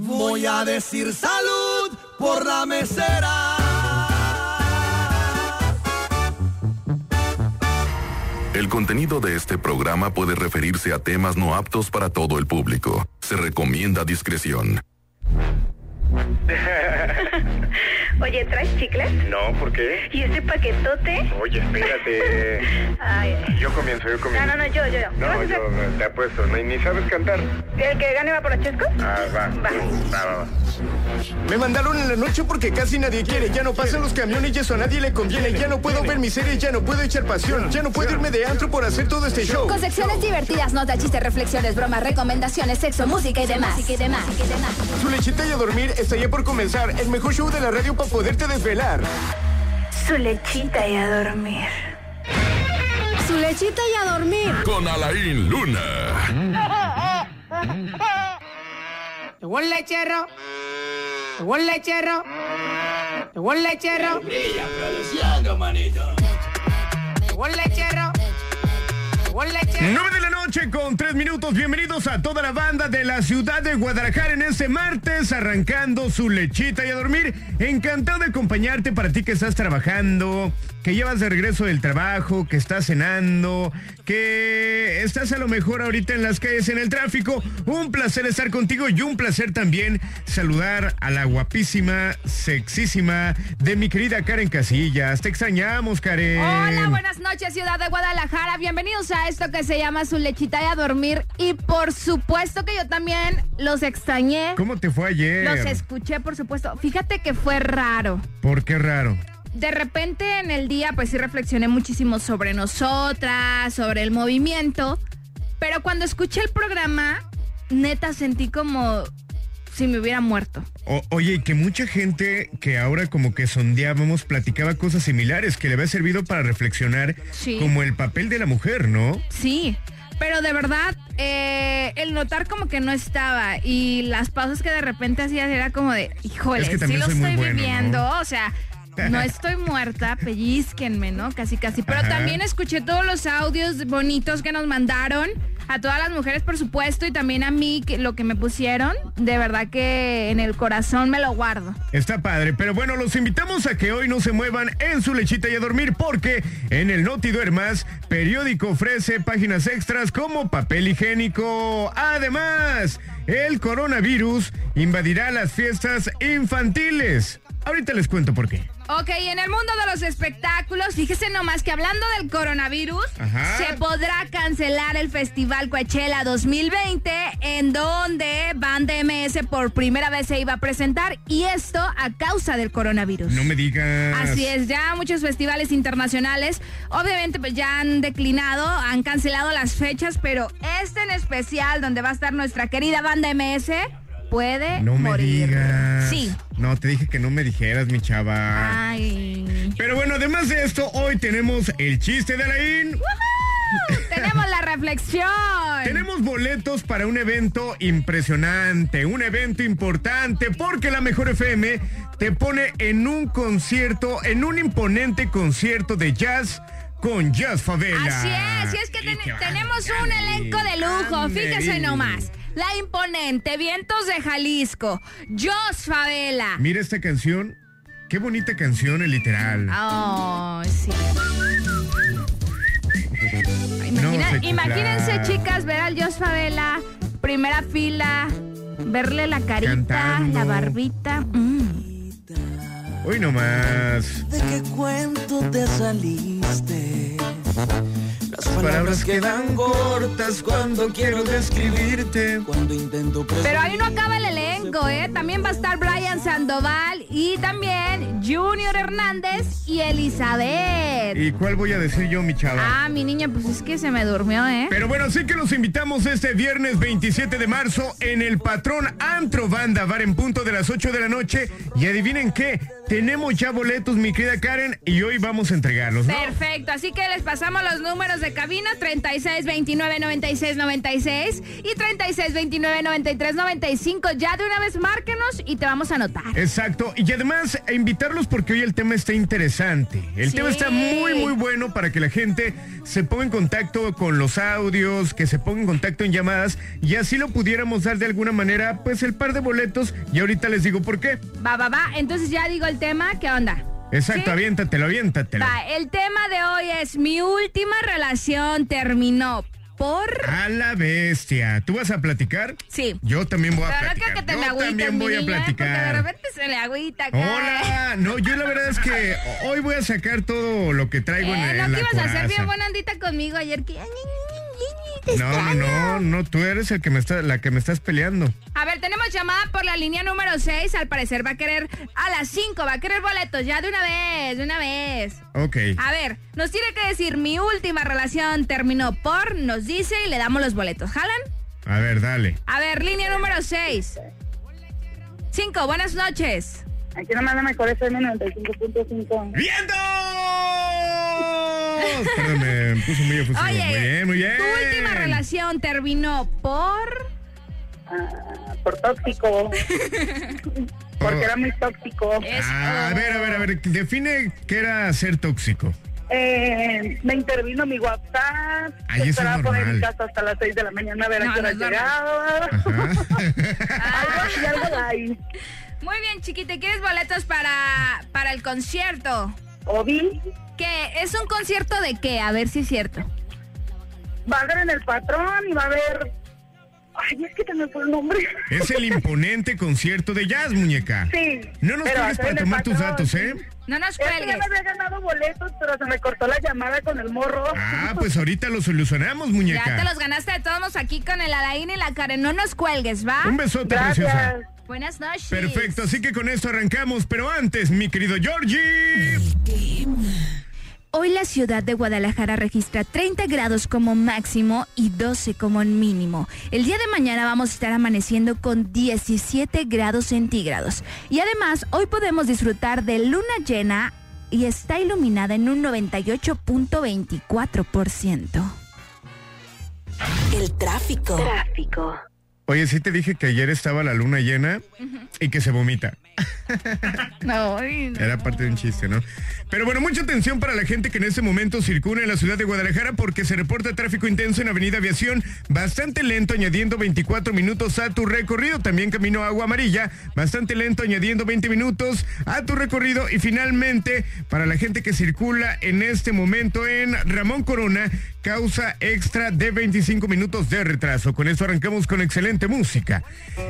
Voy a decir salud por la mesera. El contenido de este programa puede referirse a temas no aptos para todo el público. Se recomienda discreción. Oye, ¿traes chicles? No, ¿por qué? ¿Y ese paquetote? Oye, espérate. Ay. Yo comienzo, yo No, comienzo. no, no, yo, yo, yo. ¿Qué vas a No, yo te apuesto, ni, ni sabes cantar. ¿El que gane va por los chescos? Ah, va. Va. Va, va, va. Me mandaron en la noche porque casi nadie quiere. Ya no pasan los camiones y eso a nadie le conviene. Ya no puedo ver mis series, ya no puedo echar pasión. Ya no puedo irme de antro por hacer todo este show. Con secciones divertidas, notas, chistes, reflexiones, bromas, recomendaciones, sexo, música y demás. Música y demás. Su lechita y a dormir está ya por comenzar. El mejor show de la radio para poderte desvelar. Su lechita y a dormir. Su lechita y a dormir. Con Alain Luna. Llegó el lechero. Llegó el lechero. Llegó el lechero. Llegó el lechero. Llegó el lechero. 9 de la noche con 3 minutos. Bienvenidos a toda la banda de la ciudad de Guadalajara en este martes, arrancando su lechita y a dormir. Encantado de acompañarte para ti que estás trabajando, que llevas de regreso del trabajo, que estás cenando, que estás a lo mejor ahorita en las calles en el tráfico. Un placer estar contigo y un placer también saludar a la guapísima, sexísima de mi querida Karen Casillas. Te extrañamos, Karen. Hola, buenas noches, ciudad de Guadalajara. Bienvenidos a esto que se llama Su lechita y a dormir. Y por supuesto que yo también los extrañé. ¿Cómo te fue ayer? Los escuché, por supuesto. Fíjate que fue raro. ¿Por qué raro? De repente en el día, pues sí reflexioné muchísimo sobre nosotras, sobre el movimiento. Pero cuando escuché el programa, neta sentí como si me hubiera muerto. O- oye, y que mucha gente que ahora como que sondeábamos platicaba cosas similares que le había servido para reflexionar Sí. como el papel de la mujer, ¿no? Sí, pero de verdad, eh, el notar como que no estaba y las pausas que de repente hacías era como de, híjole, Es que sí lo estoy bueno, viviendo, ¿no? o sea, no estoy muerta, pellizquenme, ¿no? Casi, casi. Pero Ajá. también escuché todos los audios bonitos que nos mandaron, a todas las mujeres, por supuesto, y también a mí, que, lo que me pusieron, de verdad que en el corazón me lo guardo. Está padre, pero bueno, los invitamos a que hoy no se muevan en su lechita y a dormir porque en el Noti Duermas, periódico ofrece páginas extras como papel higiénico. Además, el coronavirus invadirá las fiestas infantiles. Ahorita les cuento por qué. Ok, en el mundo de los espectáculos, fíjese nomás que hablando del coronavirus, Ajá. se podrá cancelar el Festival Coachella 2020, en donde Banda MS por primera vez se iba a presentar, y esto a causa del coronavirus. No me digas. Así es, ya muchos festivales internacionales, obviamente pues ya han declinado, han cancelado las fechas, pero este en especial, donde va a estar nuestra querida Banda MS, puede No me morir. digas. Sí. No, te dije que no me dijeras, mi chava. Ay. Pero bueno, además de esto, hoy tenemos el chiste de Alain. ¡Woohoo! Tenemos la reflexión. Tenemos boletos para un evento impresionante, un evento importante, porque la Mejor FM te pone en un concierto, en un imponente concierto de jazz con Jazz Favela. Así es, y es que ten- tenemos un elenco de lujo, fíjese nomás. La imponente, Vientos de Jalisco, Jos Favela. Mira esta canción. Qué bonita canción, el literal. Oh, sí. Imagina- No imagínense, chicas, ver al Jos Favela, primera fila, verle la carita, Cantando. la barbita. mm. Hoy nomás. ¿De qué cuento te saliste? Las Palabras quedan cortas cuando quiero describirte. Cuando intento Pero ahí no acaba el elenco, ¿eh? También va a estar Brian Sandoval y también Junior Hernández y Elizabeth. ¿Y cuál voy a decir yo, mi chava? Ah, mi niña, pues es que se me durmió, ¿eh? Pero bueno, sí que los invitamos este viernes 27 de marzo en el Patrón Antro Banda Bar en punto de las 8 de la noche. Y adivinen qué, tenemos ya boletos, mi querida Karen, y hoy vamos a entregarlos, ¿no? Perfecto, así que les pasamos los números de cabina 36 29 96 96 y 36 29 93 95. Ya de una vez márquenos y te vamos a anotar. Exacto, y además a invitarlos porque hoy el tema está interesante. El Sí. tema está muy, muy bueno para que la gente se ponga en contacto con los audios, que se ponga en contacto en llamadas y así lo pudiéramos dar de alguna manera, pues el par de boletos y ahorita les digo por qué. Va, va, va. Entonces ya digo el tema, ¿qué onda? Exacto, ¿Sí? aviéntatelo, aviéntatelo. Va, el tema de hoy es mi última relación terminó por... A la bestia. ¿Tú vas a platicar? Sí. Yo también voy a Pero platicar. que te Yo también voy a niña, de platicar. repente se le agüita acá. Hola, no, yo la verdad es que hoy voy a sacar todo lo que traigo en, Eh, en no la que ibas a hacer bien buena andita conmigo ayer que... te No, no, extraño. no, no, tú eres el que me está, la que me estás peleando. A ver, tenemos llamada por la línea número 6. Al parecer va a querer a las 5, va a querer boletos ya de una vez, de una vez. Ok. A ver, nos tiene que decir mi última relación terminó por, nos dice y le damos los boletos. ¿Jalan? A ver, dale. A ver, línea número 6. 5, buenas noches. Aquí nomás la mejor FM 95.5. ¡Viendo! Perdón, me puso muy efusivo. Oye, muy bien, muy bien. tu última relación terminó por... Ah, por tóxico. Porque era muy tóxico. Ah, a ver, a ver, a ver, define qué era ser tóxico. Eh, me intervino mi WhatsApp. Ay, eso es esperaba poner mi casa hasta las 6 de la mañana a ver No, a qué hora no llegaba. Ajá. algo así, algo ahí. Muy bien, chiquita. ¿Quieres boletos para, para el concierto? Obi, ¿Qué? ¿Es un concierto de qué? A ver si es cierto. va a ver en el patrón y va a haber. Ay, es que te me fue el nombre. Es el imponente concierto de jazz, muñeca. Sí. No nos cuelgues ser para tomar tus datos. ¿eh? No nos Es que ya cuelgues. me había ganado boletos, pero se me cortó la llamada con el morro. Ah, pues ahorita lo solucionamos, Ya te muñeca. los ganaste de todos modos aquí con el Alain y la Karen. No nos cuelgues, ¿va? Un besote, preciosa. Gracias. Buenas noches. Perfecto, así que con esto arrancamos, pero antes, mi querido Georgie. Hoy la ciudad de Guadalajara registra 30 grados como máximo y 12 como mínimo. El día de mañana vamos a estar amaneciendo con 17 grados centígrados. Y además, hoy podemos disfrutar de luna llena y está iluminada en un 98.24%. El tráfico. Tráfico. Oye, sí te dije que ayer estaba la luna llena y que se vomita. Era parte de un chiste, ¿no? Pero bueno, mucha atención para la gente que en este momento circula en la ciudad de Guadalajara porque se reporta tráfico intenso en Avenida Aviación, bastante lento, añadiendo 24 minutos a tu recorrido. También camino a Agua Amarilla, bastante lento, añadiendo 20 minutos a tu recorrido. Y finalmente, para la gente que circula en este momento en Ramón Corona, causa extra de 25 minutos de retraso. Con esto arrancamos con excelente música.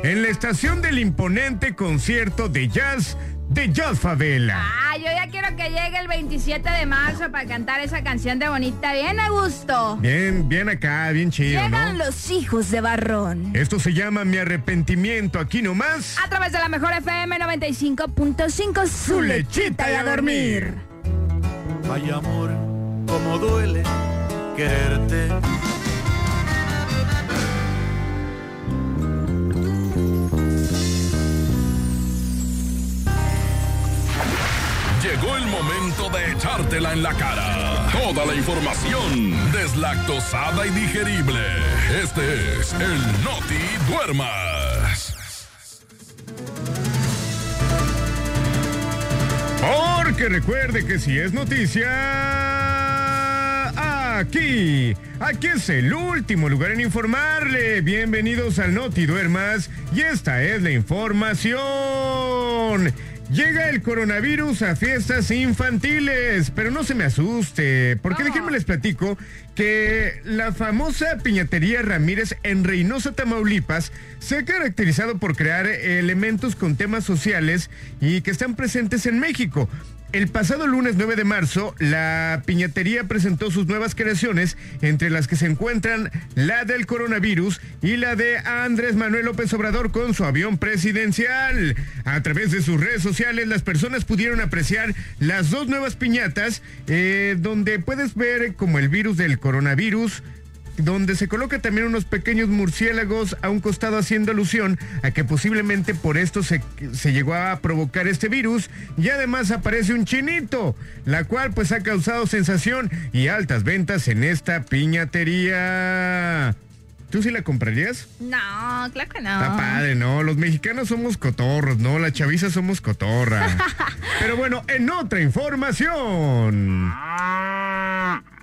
En la estación del imponente concierto de jazz de Jazz Favela. Ah, yo ya quiero que llegue el 27 de marzo para cantar esa canción de bonita, bien a gusto. Bien, bien acá, bien chido, Llegan ¿no? los hijos de Barrón. Esto se llama Mi Arrepentimiento, aquí nomás. A través de la mejor FM 95.5, su lechita y a dormir. Ay, amor, como duele quererte. Llegó el momento de echártela en la cara. Toda la información deslactosada y digerible. Este es el Noti Duermas. Porque recuerde que si es noticia, aquí, aquí es el último lugar en informarle. Bienvenidos al Noti Duermas y esta es la información. Llega el coronavirus a fiestas infantiles, pero no se me asuste, porque déjenme les platico que la famosa piñatería Ramírez en Reynosa, Tamaulipas, se ha caracterizado por crear elementos con temas sociales y que están presentes en México. El pasado lunes 9 de marzo, la piñatería presentó sus nuevas creaciones, entre las que se encuentran la del coronavirus y la de Andrés Manuel López Obrador con su avión presidencial. A través de sus redes sociales, las personas pudieron apreciar las dos nuevas piñatas, eh, donde puedes ver como el virus del coronavirus, donde se coloca también unos pequeños murciélagos a un costado haciendo alusión a que posiblemente por esto se, se llegó a provocar este virus y además aparece un chinito, la cual pues ha causado sensación y altas ventas en esta piñatería. ¿Tú sí la comprarías? No, claro que no. Está padre, ¿no? Los mexicanos somos cotorros, ¿no? La chaviza somos cotorra. Pero bueno, en otra información.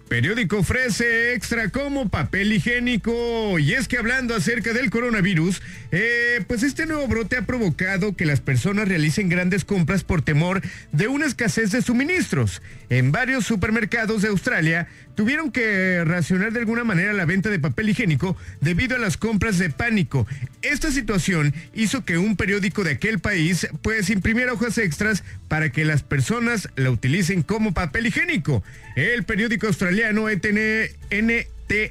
Periódico ofrece extra como papel higiénico. Y es que hablando acerca del coronavirus, eh, pues este nuevo brote ha provocado que las personas realicen grandes compras por temor de una escasez de suministros. En varios supermercados de Australia tuvieron que racionar de alguna manera la venta de papel higiénico debido a las compras de pánico. Esta situación hizo que un periódico de aquel país pues imprimiera hojas extras para que las personas la utilicen como papel higiénico. El periódico australiano ETN,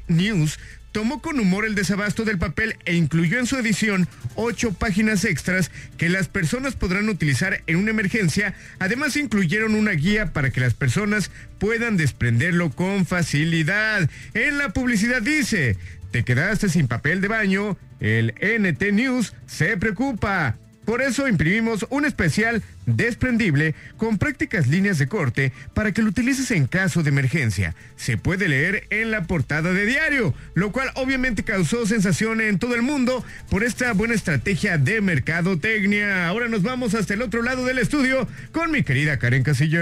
News tomó con humor el desabasto del papel e incluyó en su edición ocho páginas extras que las personas podrán utilizar en una emergencia. Además incluyeron una guía para que las personas puedan desprenderlo con facilidad. En la publicidad dice, te quedaste sin papel de baño, el NT News se preocupa. Por eso imprimimos un especial desprendible con prácticas líneas de corte para que lo utilices en caso de emergencia. Se puede leer en la portada de diario, lo cual obviamente causó sensación en todo el mundo por esta buena estrategia de mercadotecnia. Ahora nos vamos hasta el otro lado del estudio con mi querida Karen Casilla.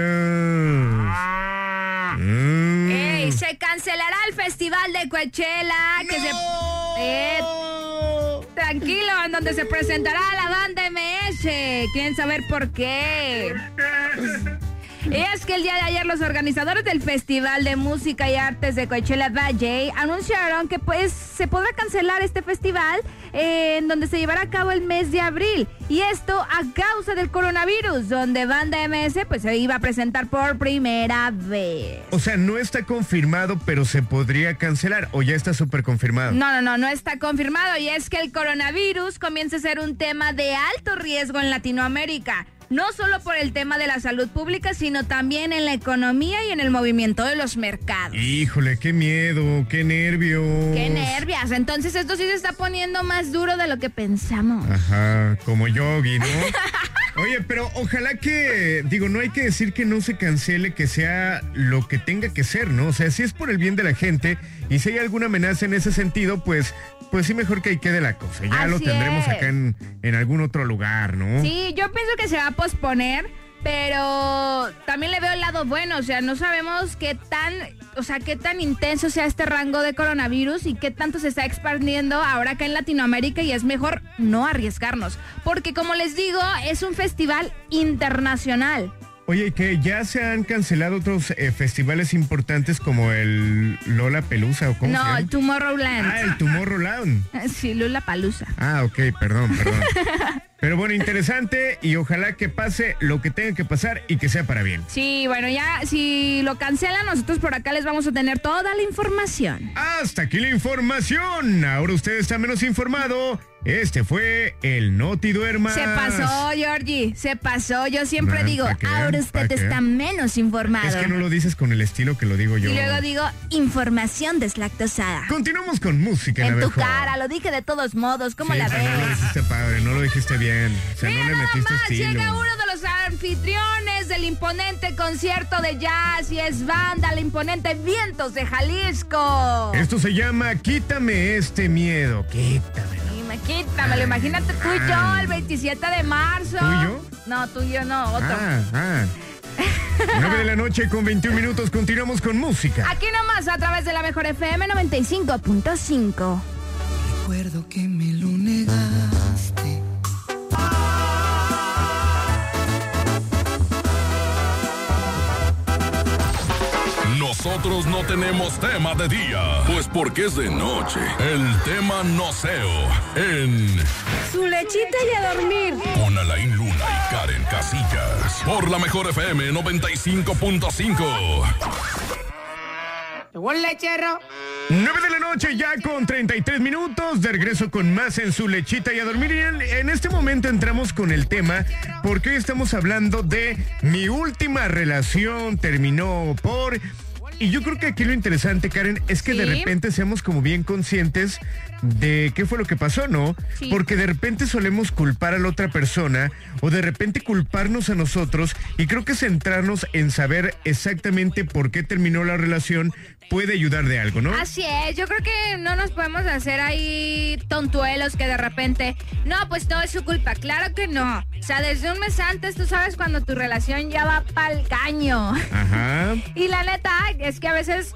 Mm. ¡Ey! Se cancelará el festival de Coachella. Que se. Eh, tranquilo, en donde se presentará la banda MS. ¿Quieren saber por qué? Y es que el día de ayer los organizadores del Festival de Música y Artes de Coachella Valley anunciaron que pues se podrá cancelar este festival eh, en donde se llevará a cabo el mes de abril. Y esto a causa del coronavirus, donde Banda MS pues se iba a presentar por primera vez. O sea, no está confirmado, pero se podría cancelar o ya está súper confirmado. No, no, no, no está confirmado y es que el coronavirus comienza a ser un tema de alto riesgo en Latinoamérica. No solo por el tema de la salud pública, sino también en la economía y en el movimiento de los mercados. Híjole, qué miedo, qué nervios. ¡Qué nervias! Entonces esto sí se está poniendo más duro de lo que pensamos. Ajá, como yogi, ¿no? Oye, pero ojalá que, digo, no hay que decir que no se cancele, que sea lo que tenga que ser, ¿no? O sea, si es por el bien de la gente y si hay alguna amenaza en ese sentido, pues, pues sí mejor que ahí quede la cosa. Ya lo tendremos es. acá en, en algún otro lugar, ¿no? Sí, yo pienso que se va a posponer, pero también le veo el lado bueno, o sea, no sabemos qué tan, o sea, qué tan intenso sea este rango de coronavirus y qué tanto se está expandiendo ahora acá en Latinoamérica y es mejor no arriesgarnos, porque como les digo, es un festival internacional. Oye, que ya se han cancelado otros eh, festivales importantes como el Lola Pelusa o cómo se No, llama? el Tomorrowland. Ah, el Tomorrowland. Sí, Lula Palusa. Ah, ok, perdón, perdón. Pero bueno, interesante y ojalá que pase lo que tenga que pasar y que sea para bien. Sí, bueno, ya si lo cancelan, nosotros por acá les vamos a tener toda la información. Hasta aquí la información. Ahora usted está menos informado. Este fue el Noti Duermas. Se pasó, Georgie, se pasó. Yo siempre Ah, digo, ahora ¿Pa' usted qué? está menos informado. Es que no lo dices con el estilo que lo digo yo. Y luego digo, información deslactosada. Continuamos con música En tu mejor. cara, lo dije de todos modos, ¿cómo Sí, la pero no lo ves? dijiste padre, no lo dijiste bien. O sea, Mira no le nada metiste más, estilo. llega uno de los anfitriones del imponente concierto de jazz y es banda, la imponente Vientos de Jalisco. Esto se llama Quítame este miedo. Quítamelo. Quítamelo, imagínate tú y yo el 27 de marzo. ¿Tú y yo? No, tú y yo no, otro. Ah, ah. 9 de la noche con 21 minutos. Continuamos con música. Aquí nomás a través de la mejor FM 95.5. Recuerdo que me lo negaste. Nosotros no tenemos tema de día, pues porque es de noche. El tema noceo en Su lechita y a dormir. con Alain Luna y Karen Casillas. Por la mejor FM 95.5. Llegó el lechero. 9 de la noche ya con 33 minutos. De regreso con más en su lechita y a dormir. Y en, en este momento entramos con el tema porque hoy estamos hablando de mi última relación terminó por... Y yo creo que aquí lo interesante, Karen, es que de repente seamos como bien conscientes de qué fue lo que pasó, ¿no? Sí. Porque de repente solemos culpar a la otra persona o de repente culparnos a nosotros y creo que centrarnos en saber exactamente por qué terminó la relación puede ayudar de algo, ¿no? Así es, yo creo que no nos podemos hacer ahí tontuelos que de repente, no, pues todo es su culpa. Claro que no. O sea, desde un mes antes tú sabes cuando tu relación ya va pa'l caño. Ajá. Y la neta es que a veces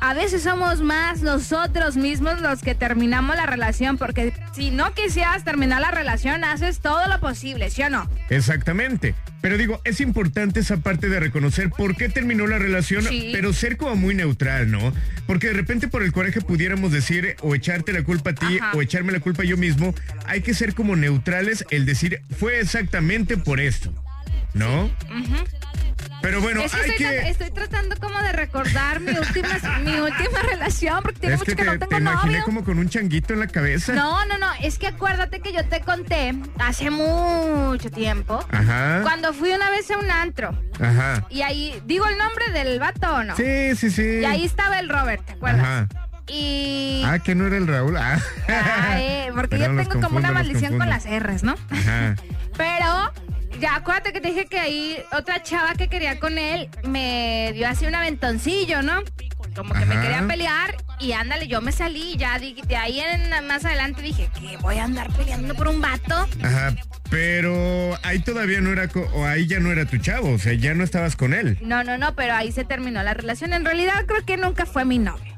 a veces somos más nosotros mismos los que terminamos la relación, porque si no quisieras terminar la relación, haces todo lo posible, ¿sí o no? Exactamente. Pero digo, es importante esa parte de reconocer por qué terminó la relación, Sí. pero ser como muy neutral, ¿no? Porque de repente por el coraje pudiéramos decir o echarte la culpa a ti Ajá. o echarme la culpa yo mismo. Hay que ser como neutrales, el decir fue exactamente por esto, ¿no? Pero bueno, es que hay estoy, que... tra- estoy tratando como de recordar mi última, mi última relación, porque tiene es mucho que que, te, no te tengo imaginé novio. como con un changuito en la cabeza. No, no, no, es que acuérdate que yo te conté hace mucho tiempo, Ajá. cuando fui una vez a un antro, Ajá. y ahí, digo el nombre del vato o no, Sí, sí, sí. y ahí estaba el Robert, ¿te acuerdas? Ajá. Y... Ah, que no era el Raúl. Ah. Ay, porque Perdón, yo tengo como una confundo, maldición con las R's, ¿no? Ajá. Pero ya acuérdate que te dije que ahí otra chava que quería con él me dio así un aventoncillo, ¿no? Como que me quería pelear y ándale, yo me salí y ya de ahí en, más adelante dije que voy a andar peleando por un vato. Ajá. Pero ahí todavía no era, o ahí ya no era tu chavo, o sea, ya no estabas con él. No, no, no, pero ahí se terminó la relación. En realidad creo que nunca fue mi novio.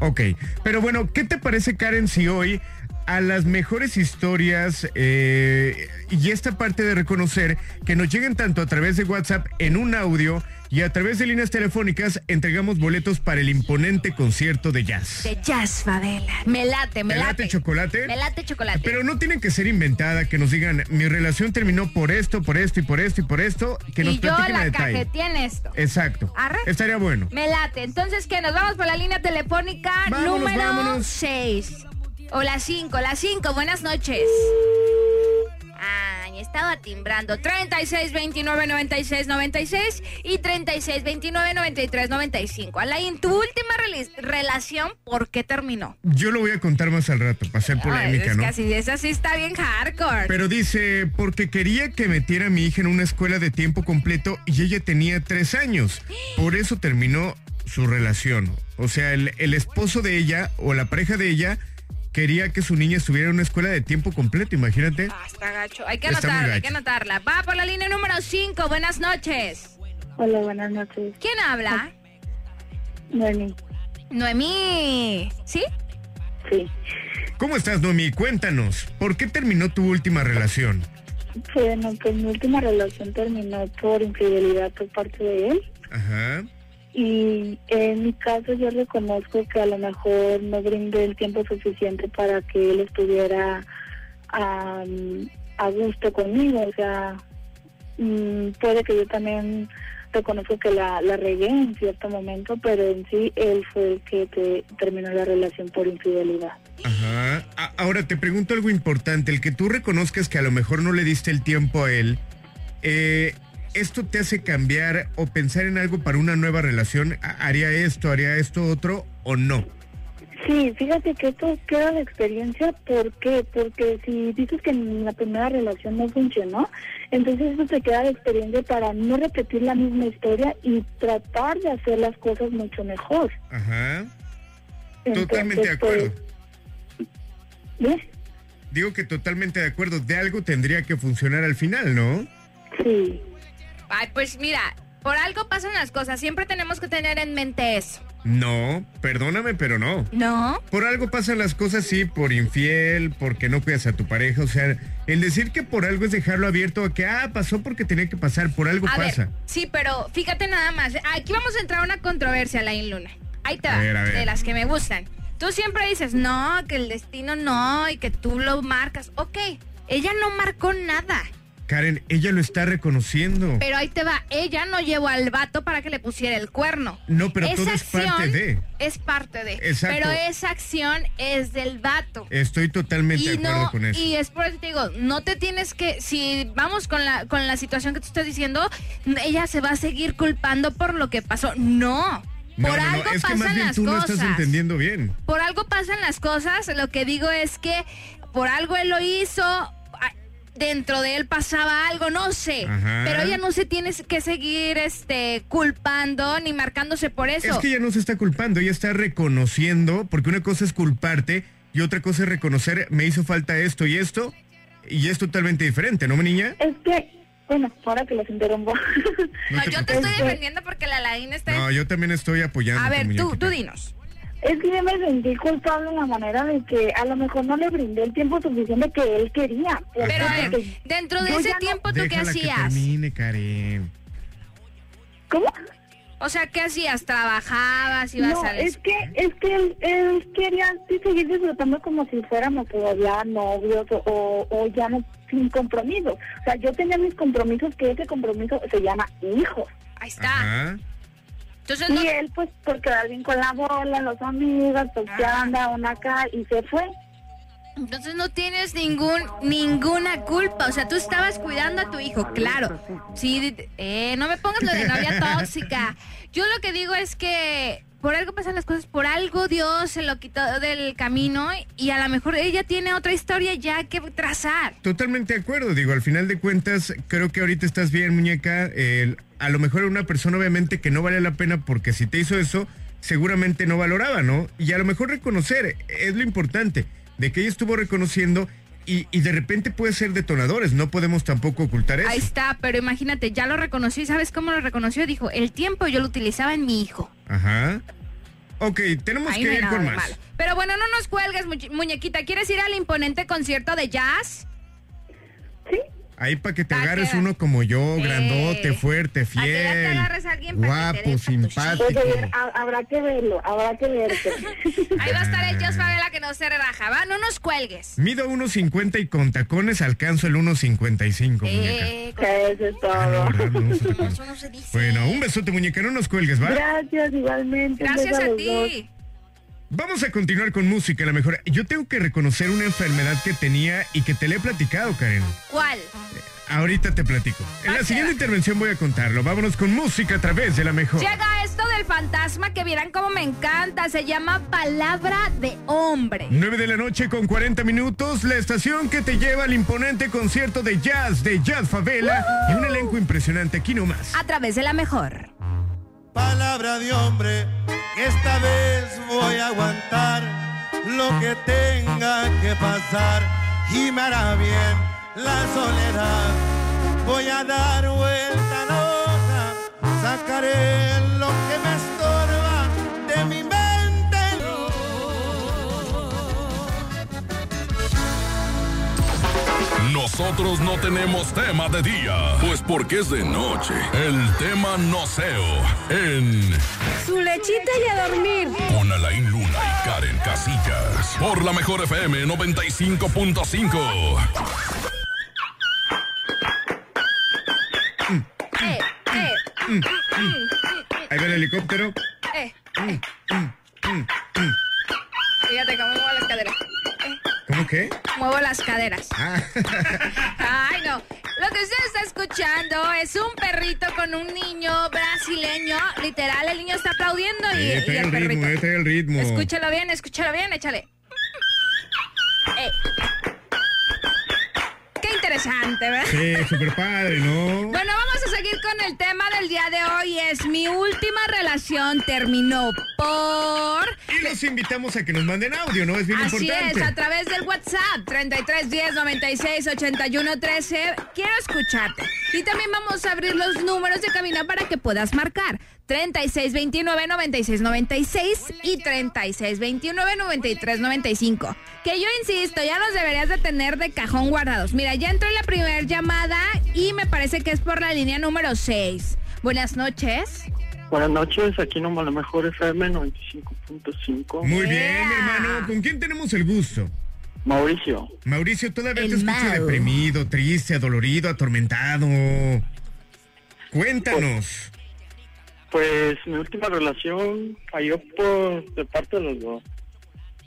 Ok, pero bueno, ¿qué te parece, Karen, si hoy a las mejores historias eh, y esta parte de reconocer que nos lleguen tanto a través de WhatsApp en un audio y a través de líneas telefónicas entregamos boletos para el imponente concierto de jazz? De jazz, Fadela. Me late, me ¿Te late late. chocolate? Me late chocolate. Pero no tienen que ser inventada, que nos digan, mi relación terminó por esto, por esto y por esto y por esto, que nos y yo a la detalle. cajeteé en esto. Exacto. Arre. Estaría bueno. Me late. Entonces, que nos vamos por la línea telefónica Vámonos, número vámonos. 6. O la 5, la 5. Buenas noches. Ay, estaba timbrando. 36 29 96 96 y 36 29 93 95. Alain, tu última relación, ¿por qué terminó? Yo lo voy a contar más al rato, para ser polémica, Ay, es ¿no? así, esa sí está bien hardcore. Pero dice, porque quería que metiera a mi hija en una escuela de tiempo completo y ella tenía tres años. Por eso terminó su relación. O sea, el, el esposo de ella o la pareja de ella quería que su niña estuviera en una escuela de tiempo completo, imagínate. Ah, está gacho. Hay que Está anotarla, hay que anotarla. Va por la línea número 5. Buenas noches. Hola, buenas noches. ¿Quién habla? Noemi. Noemí. ¿Sí? Sí. ¿Cómo estás, Noemi? Cuéntanos, ¿por qué terminó tu última relación? Bueno, pues mi última relación terminó por infidelidad por parte de él. Ajá. Y en mi caso yo reconozco que a lo mejor no brindé el tiempo suficiente para que él estuviera am, a gusto conmigo. O sea, mm, puede que yo también reconozco que la, la regué en cierto momento, pero en sí él fue el que te- terminó la relación por infidelidad. Ajá. Ahora te pregunto algo importante, el que tú reconozcas que a lo mejor no le diste el tiempo a él, eh, ¿esto te hace cambiar o pensar en algo para una nueva relación? ¿Ha- ¿Haría esto, haría esto otro o no? Sí, fíjate que esto queda de experiencia. ¿Por qué? Porque si dices que en la primera relación no funcionó, entonces eso te queda de experiencia para no repetir la misma historia y tratar de hacer las cosas mucho mejor. Ajá. Entonces, Totalmente de acuerdo. pues, ¿ves? Digo que totalmente de acuerdo, de algo tendría que funcionar al final, ¿no? Sí. Ay, pues mira, por algo pasan las cosas. Siempre tenemos que tener en mente eso. No, perdóname, pero no. ¿No? Por algo pasan las cosas, sí, por infiel, porque no cuidas a tu pareja. O sea, el decir que por algo es dejarlo abierto a que, ah, pasó porque tenía que pasar, por algo A pasa. ver, sí, pero fíjate nada más. Aquí vamos a entrar a una controversia, Lain Luna. Ahí te A va, ver, a ver. de las que me gustan. Tú siempre dices, no, que el destino no, y que tú lo marcas. Ok, ella no marcó nada. Karen, ella lo está reconociendo. Pero ahí te va, ella no llevó al vato para que le pusiera el cuerno. No, pero esa todo es parte de. Es parte de. Exacto. Pero esa acción es del vato. Estoy totalmente y de acuerdo no, con eso. y es por eso que te digo, no te tienes que, si vamos con la, con la situación que tú estás diciendo, ella se va a seguir culpando por lo que pasó. No. No, por no, no, algo es que pasan más bien las tú no cosas. estás entendiendo bien. Por algo pasan las cosas. Lo que digo es que por algo él lo hizo. Dentro de él pasaba algo, no sé. Ajá. Pero ella no se tiene que seguir este culpando ni marcándose por eso. Es que ella no se está culpando, ella está reconociendo, porque una cosa es culparte y otra cosa es reconocer, me hizo falta esto y esto, y es totalmente diferente, ¿no, mi niña? Es que, bueno, ahora que los interrumpo. No, yo te estoy defendiendo porque la Alain está... No, yo también estoy apoyando. a ver, tú, tú dinos. Es que yo me sentí culpable en la manera de que a lo mejor no le brindé el tiempo suficiente que él quería. Pero a ver, Porque dentro de ese ya no- tiempo, ¿tú qué Déjala que hacías? termine, Karen. ¿Cómo? O sea, ¿qué hacías? ¿Trabajabas? ¿Ibas No, a la es que, es que él, él quería sí, seguir disfrutando como si fuéramos todavía novios o, o, o ya no sin compromiso. O sea, yo tenía mis compromisos, que ese compromiso se llama hijos. Ahí está. Ajá. Entonces, no, Y él, pues, por quedar bien con la bola, los amigos, pues, que Ah. anda una acá y se fue. entonces no tienes ningún ninguna culpa. O sea, tú estabas cuidando a tu hijo, claro. Sí, eh, no me pongas lo de novia tóxica. Yo lo que digo es que por algo pasan las cosas, por algo Dios se lo quitó del camino y a lo mejor ella tiene otra historia ya que trazar. Totalmente de acuerdo, digo, al final de cuentas, creo que ahorita estás bien, muñeca. A lo mejor una persona, obviamente, que no vale la pena porque si te hizo eso, seguramente no valoraba, ¿no? Y a lo mejor reconocer es lo importante, de que ella estuvo reconociendo y, y de repente puede ser detonadores, no podemos tampoco ocultar eso. Ahí está, pero imagínate, ya lo reconoció y ¿sabes cómo lo reconoció? Dijo, el tiempo yo lo utilizaba en mi hijo. Ajá. Ok, tenemos Ahí que no ir con más. Pero bueno, no nos cuelgues, muñequita. ¿Quieres ir al imponente concierto de jazz? Sí, Ahí para que te Pa' agarres que- uno como yo, Eh, grandote, fuerte, que fiel, agarres a alguien pa' que te guapo, simpático. habrá que verlo, habrá que verte. Ahí va a estar el Ah. Just Favela que no se relaja, ¿va? No nos cuelgues. Mido 1.50 y con tacones alcanzo el 1.55, muñeca. Eh, Eso es Ah, no, todo. dice. Bueno, un besote, muñeca, no nos cuelgues, ¿va? Gracias, igualmente. Gracias a ti. Vamos a continuar con música, la mejor. Yo tengo que reconocer una enfermedad que tenía y que te la he platicado, Karen. ¿Cuál? Ahorita te platico. En la siguiente intervención voy a contarlo. Vámonos con música a través de la mejor. Llega esto del fantasma que vieran cómo me encanta. Se llama Palabra de Hombre. 9 de la noche con 40 minutos, la estación que te lleva al imponente concierto de jazz de Jazz Favela y un elenco impresionante aquí nomás. A través de la mejor. Palabra de hombre, esta vez voy a aguantar lo que tenga que pasar y me hará bien la soledad. Voy a dar vuelta a la hoja, sacaré lo que me Nosotros no tenemos tema de día, pues porque es de noche. El tema noceo en Su lechita y a dormir. Con Alain Luna y Karen Casillas. Por la mejor FM 95.5. Eh, eh, Ahí va el helicóptero. eh, eh. Fíjate cómo muevo las caderas. ¿Cómo que? Muevo las caderas. Ah, Ay, no. Lo que usted está escuchando es un perrito con un niño brasileño. Literal, el niño está aplaudiendo y, eh, y el el ritmo, perrito. eh, trae el ritmo. Escúchalo bien, escúchalo bien, échale. Eh. Interesante, ¿verdad? Sí, súper padre, ¿no? Bueno, vamos a seguir con el tema del día de hoy. Es mi última relación terminó por... Y los invitamos a que nos manden audio, ¿no? Es bien Así importante. es, a través del WhatsApp 33 10 96 81 13. Quiero escucharte. Y también vamos a abrir los números de cabina para que puedas marcar 36 29 96 96 y 36 29 93 95. Que yo insisto, ya los deberías de tener de cajón guardados. Mira, ya entró la primera llamada y me parece que es por la línea número 6. Buenas noches. Buenas noches, aquí nomás la mejor FM 95.5. Muy bien, Yeah. hermano. ¿Con quién tenemos el gusto? Mauricio, Mauricio, todavía El te escucho Mau. deprimido, triste, adolorido, atormentado. Cuéntanos. pues mi última relación falló por de parte de los dos.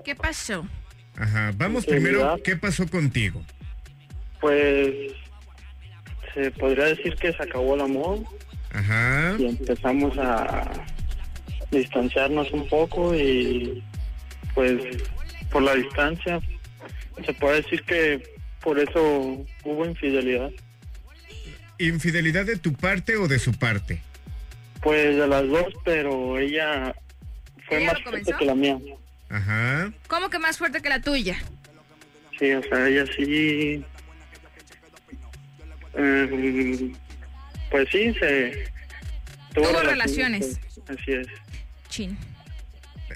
¿Qué pasó? Ajá, vamos primero, ¿qué pasó contigo? Pues se podría decir que se acabó el amor Ajá. y empezamos a distanciarnos un poco y pues por la distancia se puede decir que por eso hubo infidelidad. ¿Infidelidad de tu parte o de su parte? Pues de las dos, pero ella fue ¿Ella más fuerte que la mía. Ajá. ¿Cómo que más fuerte que la tuya? Sí, o sea, ella sí... eh, pues sí, se... Tuvo relaciones. Así es. Chin.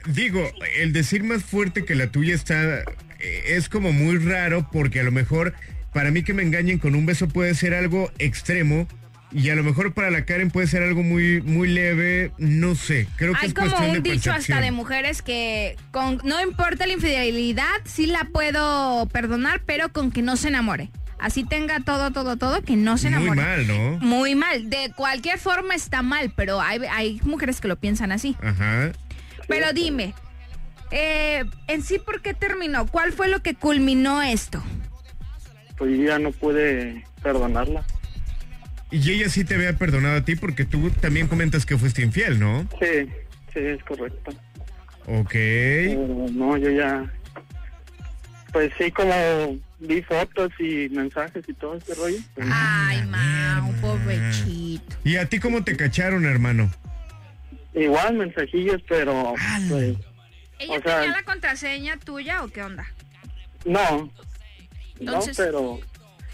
Digo, el decir más fuerte que la tuya está. eh, Es como muy raro porque a lo mejor para mí que me engañen con un beso puede ser algo extremo. Y a lo mejor para la Karen puede ser algo muy, muy leve, no sé. Creo que Hay es como de un dicho percepción. hasta de mujeres que con no importa la infidelidad, sí la puedo perdonar, pero con que no se enamore. Así tenga todo, todo, todo, que no se Muy enamore. mal, ¿no? Muy mal. De cualquier forma está mal, pero hay, hay mujeres que lo piensan así. Ajá. Pero dime, eh, en sí, ¿por qué terminó? ¿Cuál fue lo que culminó esto? Pues ya no pude perdonarla. Y ella sí te había perdonado a ti porque tú también comentas que fuiste infiel, ¿no? Sí, sí, es correcto. Ok. Pero no, yo ya... Pues sí, como vi fotos y mensajes y todo ese rollo. pues, Ay, Mau, pobrecito. ¿Y a ti cómo te cacharon, hermano? Igual mensajillos, pero pues ¿Ella O sea- tenía la contraseña tuya o qué onda? no. Entonces- No, pero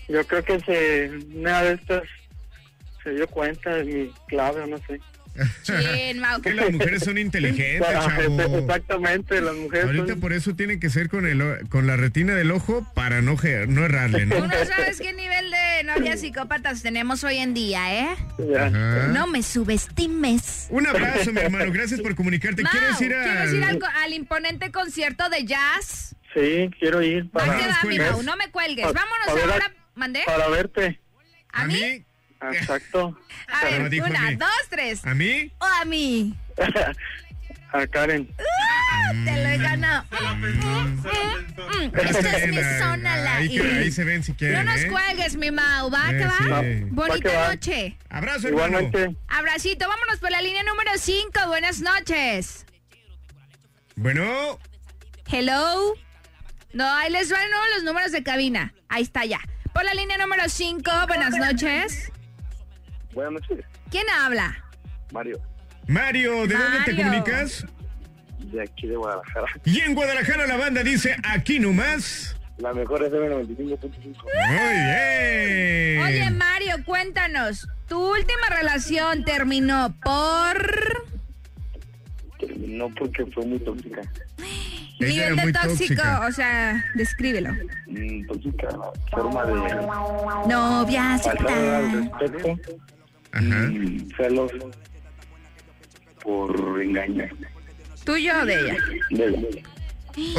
yo creo que se una de estas se dio cuenta de mi clave o no sé. Mau. Que las mujeres son inteligentes, Para- chavo. Exactamente, las mujeres Ahorita son- por eso tiene que ser con el con la retina del ojo para no, no errarle, Tú ¿no? no sabes qué nivel de novias psicópatas tenemos hoy en día, ¿eh? Ya. Ajá. No me subestimes. Un abrazo, mi hermano. Gracias por comunicarte. Mau, ¿Quieres ir, ¿quieres ir al- al, al imponente concierto de jazz? Sí, quiero ir para, va, mi cuelgues. Mau, no me cuelgues. Pa- Vámonos pa ver a- ahora. ¿Mandé? para verte. ¿A mí? Exacto. A ver, No, dijo a una, mí. dos, tres. ¿A mí? O a mí. A Karen. Te lo he Mm. ganado. Mm, mm, mm. Esta es mi zona, la ahí, que- ahí se ven si No quieren, nos ¿eh? cuelgues, mi Mau. ¿Va Eh, que va? sí. Va que Bonita va. noche. Abrazo, hermano. Igualmente. Abracito, vámonos por la línea número 5. Buenas noches. Bueno, Hello. No, ahí les van ¿no? los números de cabina. Ahí está ya. Por la línea número 5, buenas noches. Buenas noches, ¿Quién habla? Mario, Mario, ¿de dónde te comunicas? de aquí de Guadalajara. Y en Guadalajara la banda dice aquí nomás. La mejor FM 95.5. Muy bien. Oye, Mario, cuéntanos. Tu última relación terminó por... No porque fue muy tóxica. Nivel de muy tóxico, tóxica. o sea, descríbelo. Mm, tóxica, forma de Novia, respeto Ajá. y celos por engaño. ¿Tuyo o de ella? De ella.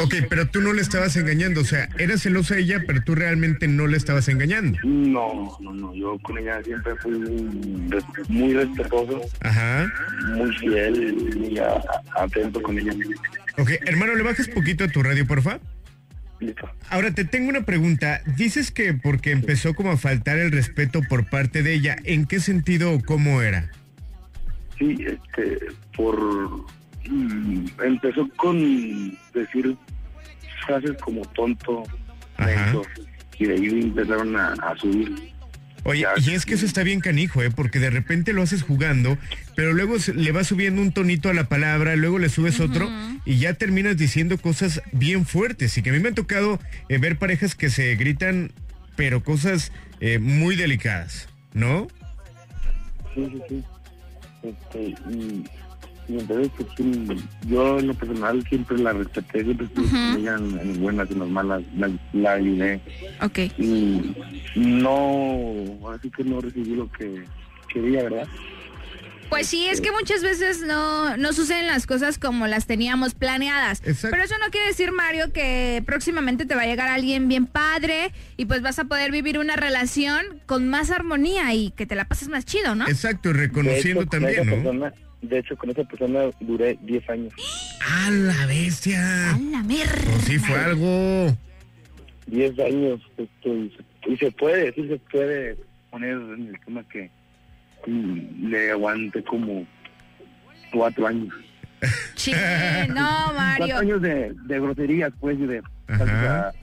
Ok, pero tú no le estabas engañando, o sea, era celosa ella, pero tú realmente no le estabas engañando. No, no, no, yo con ella siempre fui muy, res- muy respetuoso, Ajá. muy fiel, a- atento con ella. Ok, hermano, ¿le bajas poquito a tu radio, porfa? Ahora te tengo una pregunta. Dices que porque empezó como a faltar el respeto por parte de ella, ¿en qué sentido o cómo era? Sí, este, por... mm, empezó con decir frases como tonto, Ajá. menso, y de ahí empezaron a, a subir. Oye, y es que eso está bien canijo, ¿eh? Porque de repente lo haces jugando, pero luego se- le vas subiendo un tonito a la palabra, luego le subes otro y ya terminas diciendo cosas bien fuertes. Y que a mí me ha tocado eh, ver parejas que se gritan, pero cosas eh, muy delicadas, ¿no? Sí, sí, sí. Este, y, pues, sí, yo en lo personal siempre la respeté, siempre estuve con ella en, en buenas y en las malas, la, la ayudé. Ok. Y no, así que no recibí lo que quería, ¿verdad? Pues sí, es que muchas veces no, no suceden las cosas como las teníamos planeadas. Exacto. Pero eso no quiere decir, Mario, que próximamente te va a llegar alguien bien padre y pues vas a poder vivir una relación con más armonía y que te la pases más chido, ¿no? Exacto, reconociendo hecho, también, esa ¿no? persona- de hecho, con esa persona duré 10 años. ¡A la bestia! A la mierda. Pues sí fue algo. 10 años, este, y, se, y se puede, sí se puede poner en el tema que mm, le aguante como 4 años. Sí, no, Mario. Cuatro años de, de groserías, pues, y de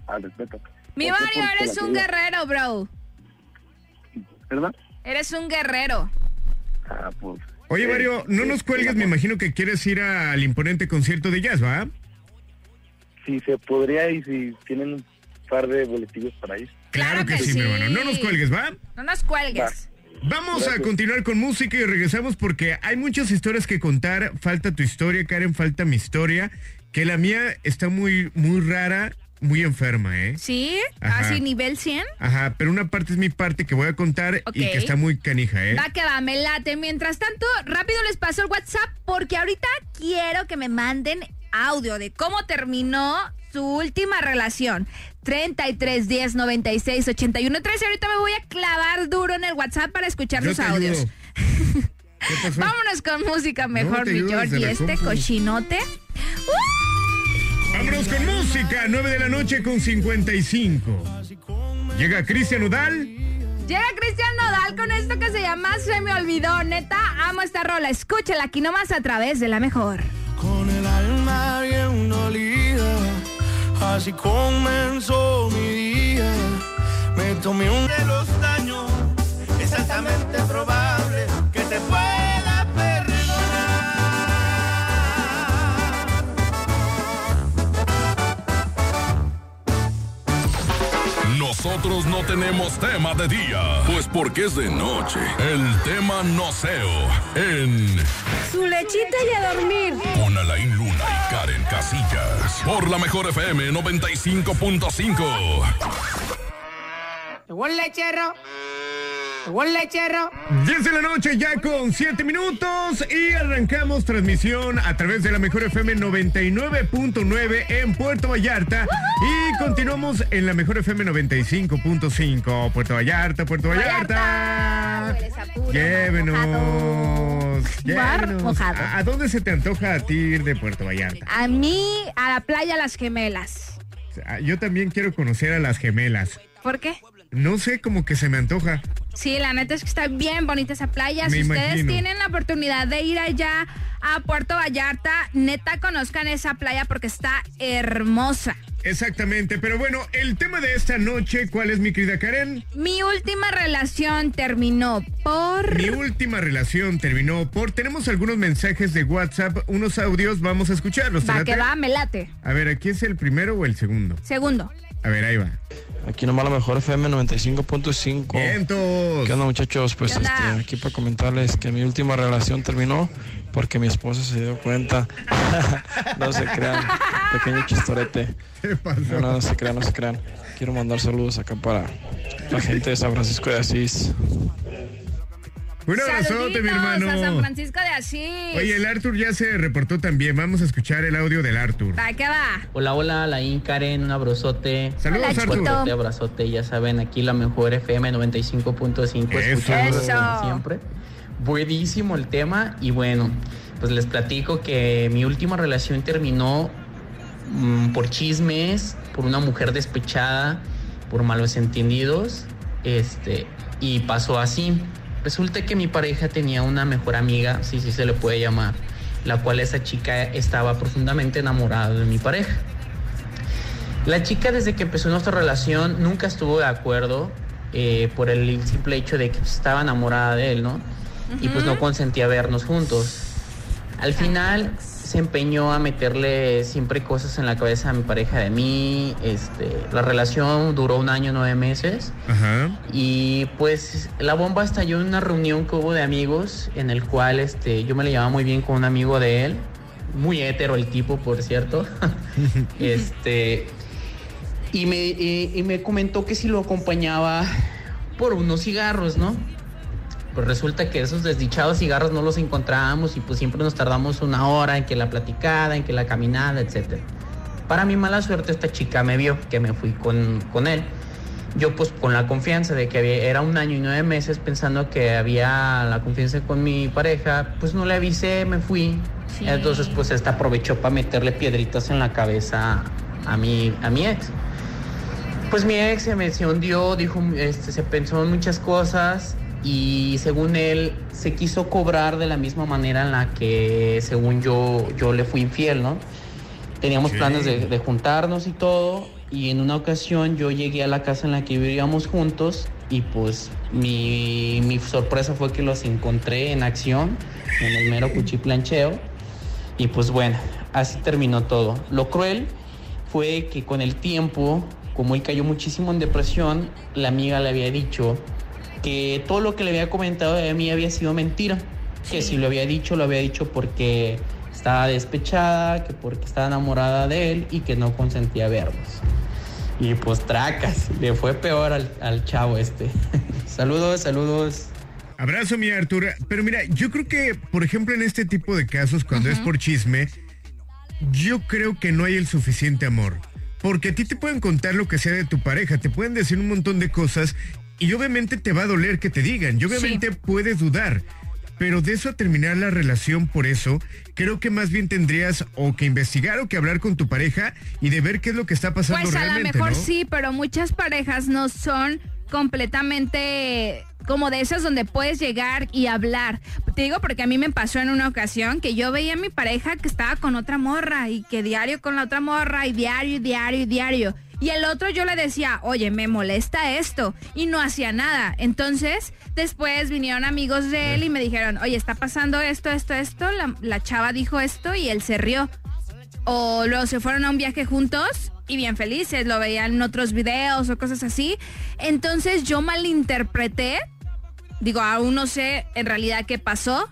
al respeto. Mi. Mario, eres un guerrero, bro. ¿Verdad? Eres un guerrero. Ah, pues. Oye, Mario, no sí, nos sí, cuelgues, me imagino que quieres ir al imponente concierto de jazz, ¿va? Si se podría y si tienen un par de boletillos para ir. Claro que, que sí, mi hermano. No nos cuelgues, ¿va? No nos cuelgues. Vamos a continuar con música y regresamos porque hay muchas historias que contar. Falta tu historia, Karen, falta mi historia. Que la mía está muy, muy rara, muy enferma, ¿eh? ¿Sí? Ajá. ¿Así nivel 100? Ajá, pero una parte es mi parte que voy a contar y que está muy canija, ¿eh? Va que va, me late. Mientras tanto, rápido les paso el WhatsApp porque ahorita quiero que me manden audio de cómo terminó su última relación. 33 10 96 81 13. Ahorita me voy a clavar duro en el WhatsApp para escuchar Yo los audios. Vámonos con música mejor, te mi Georgie. Este cochinote. Vámonos con música, 9 de la noche con 55. Llega Cristian Udal. Llega Cristian Nodal con esto que se llama Se me olvidó. Neta, amo esta rola. Escúchala aquí nomás a través de la mejor. Con el alma bien dolida, así comenzó mi día. Me tomé un de los daños, es altamente Nosotros no tenemos tema de día, pues porque es de noche. El tema noceo en Su lechita y a dormir. con Alain Luna y Karen Casillas. Por la mejor FM 95.5. Llegó el lechero. El lechero. 10 de la noche ya con 7 minutos y arrancamos transmisión a través de la Mejor FM 99.9 en Puerto Vallarta y continuamos en la Mejor FM 95.5 Puerto Vallarta, Puerto Vallarta. Llévenos. Llévenos. mojado. ¿A, a dónde se te antoja a ti ir de Puerto Vallarta? A mí, a la playa Las Gemelas. Ah, Yo también quiero conocer a las gemelas. ¿Por qué? No sé, como que se me antoja. Sí, la neta es que está bien bonita esa playa. Me si ustedes tienen la oportunidad de ir allá a Puerto Vallarta, neta conozcan esa playa porque está hermosa. Exactamente, pero bueno, el tema de esta noche, ¿cuál es mi querida Karen? Mi última relación terminó por... Mi última relación terminó por... Tenemos algunos mensajes de WhatsApp, unos audios, vamos a escucharlos. ¿te Va que va, me late. A ver, ¿aquí es el primero o el segundo? Segundo. A ver, ahí va. Aquí nomás la mejor FM 95.5. Vientos. ¿Qué onda muchachos? Pues este, aquí para comentarles que mi última relación terminó porque mi esposa se dio cuenta. no se crean. Pequeño chistorete. ¿Qué pasó? No, no, no se crean, no se crean. Quiero mandar saludos acá para la gente de San Francisco de Asís. Un abrazote, mi Saluditos a San hermano. Francisco de Asís. Oye, el Arthur ya se reportó también. Vamos a escuchar el audio del Arthur. Va que va. Hola, hola, Laín, Karen, un abrazote. Saludos, Hola, Arthur. chiquito. Fuerte abrazote, ya saben, aquí la mejor FM 95.5, Eso. escuchando Eso. siempre. Buenísimo el tema y bueno, pues les platico que mi última relación terminó mm, por chismes, por una mujer despechada, por malos entendidos, este, y pasó así. Resulta que mi pareja tenía una mejor amiga, sí, sí se le puede llamar, la cual esa chica estaba profundamente enamorada de mi pareja. La chica desde que empezó nuestra relación nunca estuvo de acuerdo eh, por el simple hecho de que estaba enamorada de él, ¿no? Y pues no consentía vernos juntos. Al final se empeñó a meterle siempre cosas en la cabeza a mi pareja de mí. Este, la relación duró un año, nueve meses. Ajá. Y pues la bomba estalló en una reunión que hubo de amigos, en el cual este, yo me le llevaba muy bien con un amigo de él, muy hétero el tipo, por cierto. este, y me, y- y me comentó que si lo acompañaba por unos cigarros, ¿no? Pues resulta que esos desdichados cigarros no los encontrábamos y pues siempre nos tardamos una hora en que la platicada, en que la caminada, etc. Para mi mala suerte esta chica me vio que me fui con, con él. Yo pues con la confianza de que había- era un año y nueve meses pensando que había la confianza con mi pareja, pues no le avisé, me fui. Sí. Entonces pues esta aprovechó para meterle piedritas en la cabeza a mi, a mi ex. Pues mi ex se me hundió, dijo, este, se pensó en muchas cosas y según él se quiso cobrar de la misma manera en la que según yo yo le fui infiel, ¿no? Teníamos planes de, de juntarnos y todo y en una ocasión yo llegué a la casa en la que vivíamos juntos y pues mi, mi sorpresa fue que los encontré en acción en el mero cuchiplancheo y pues bueno, así terminó todo. Lo cruel fue que con el tiempo, como él cayó muchísimo en depresión, la amiga le había dicho que todo lo que le había comentado de mí había sido mentira. Que si lo había dicho, lo había dicho porque estaba despechada, que porque estaba enamorada de él y que no consentía vernos. Y pues tracas, le fue peor al, al chavo este. saludos, saludos. Abrazo, mi Artur. Pero mira, yo creo que, por ejemplo, en este tipo de casos, cuando es por chisme, yo creo que no hay el suficiente amor. Porque a ti te pueden contar lo que sea de tu pareja, te pueden decir un montón de cosas y obviamente te va a doler que te digan y obviamente puedes dudar. Pero de eso a terminar la relación por eso, creo que más bien tendrías o que investigar o que hablar con tu pareja y de ver qué es lo que está pasando Pues a lo mejor ¿no? sí, pero muchas parejas no son completamente como de esas donde puedes llegar y hablar. Te digo porque a mí me pasó en una ocasión que yo veía a mi pareja que estaba con otra morra y que diario con la otra morra y diario, y diario, y diario. Y el otro yo le decía, oye, me molesta esto. Y no hacía nada. Entonces, después vinieron amigos de él y me dijeron, oye, está pasando esto, esto, esto. La, la chava dijo esto y él se rió. O luego se fueron a un viaje juntos y bien felices, lo veían en otros videos o cosas así. Entonces yo malinterpreté, digo, aún no sé en realidad qué pasó.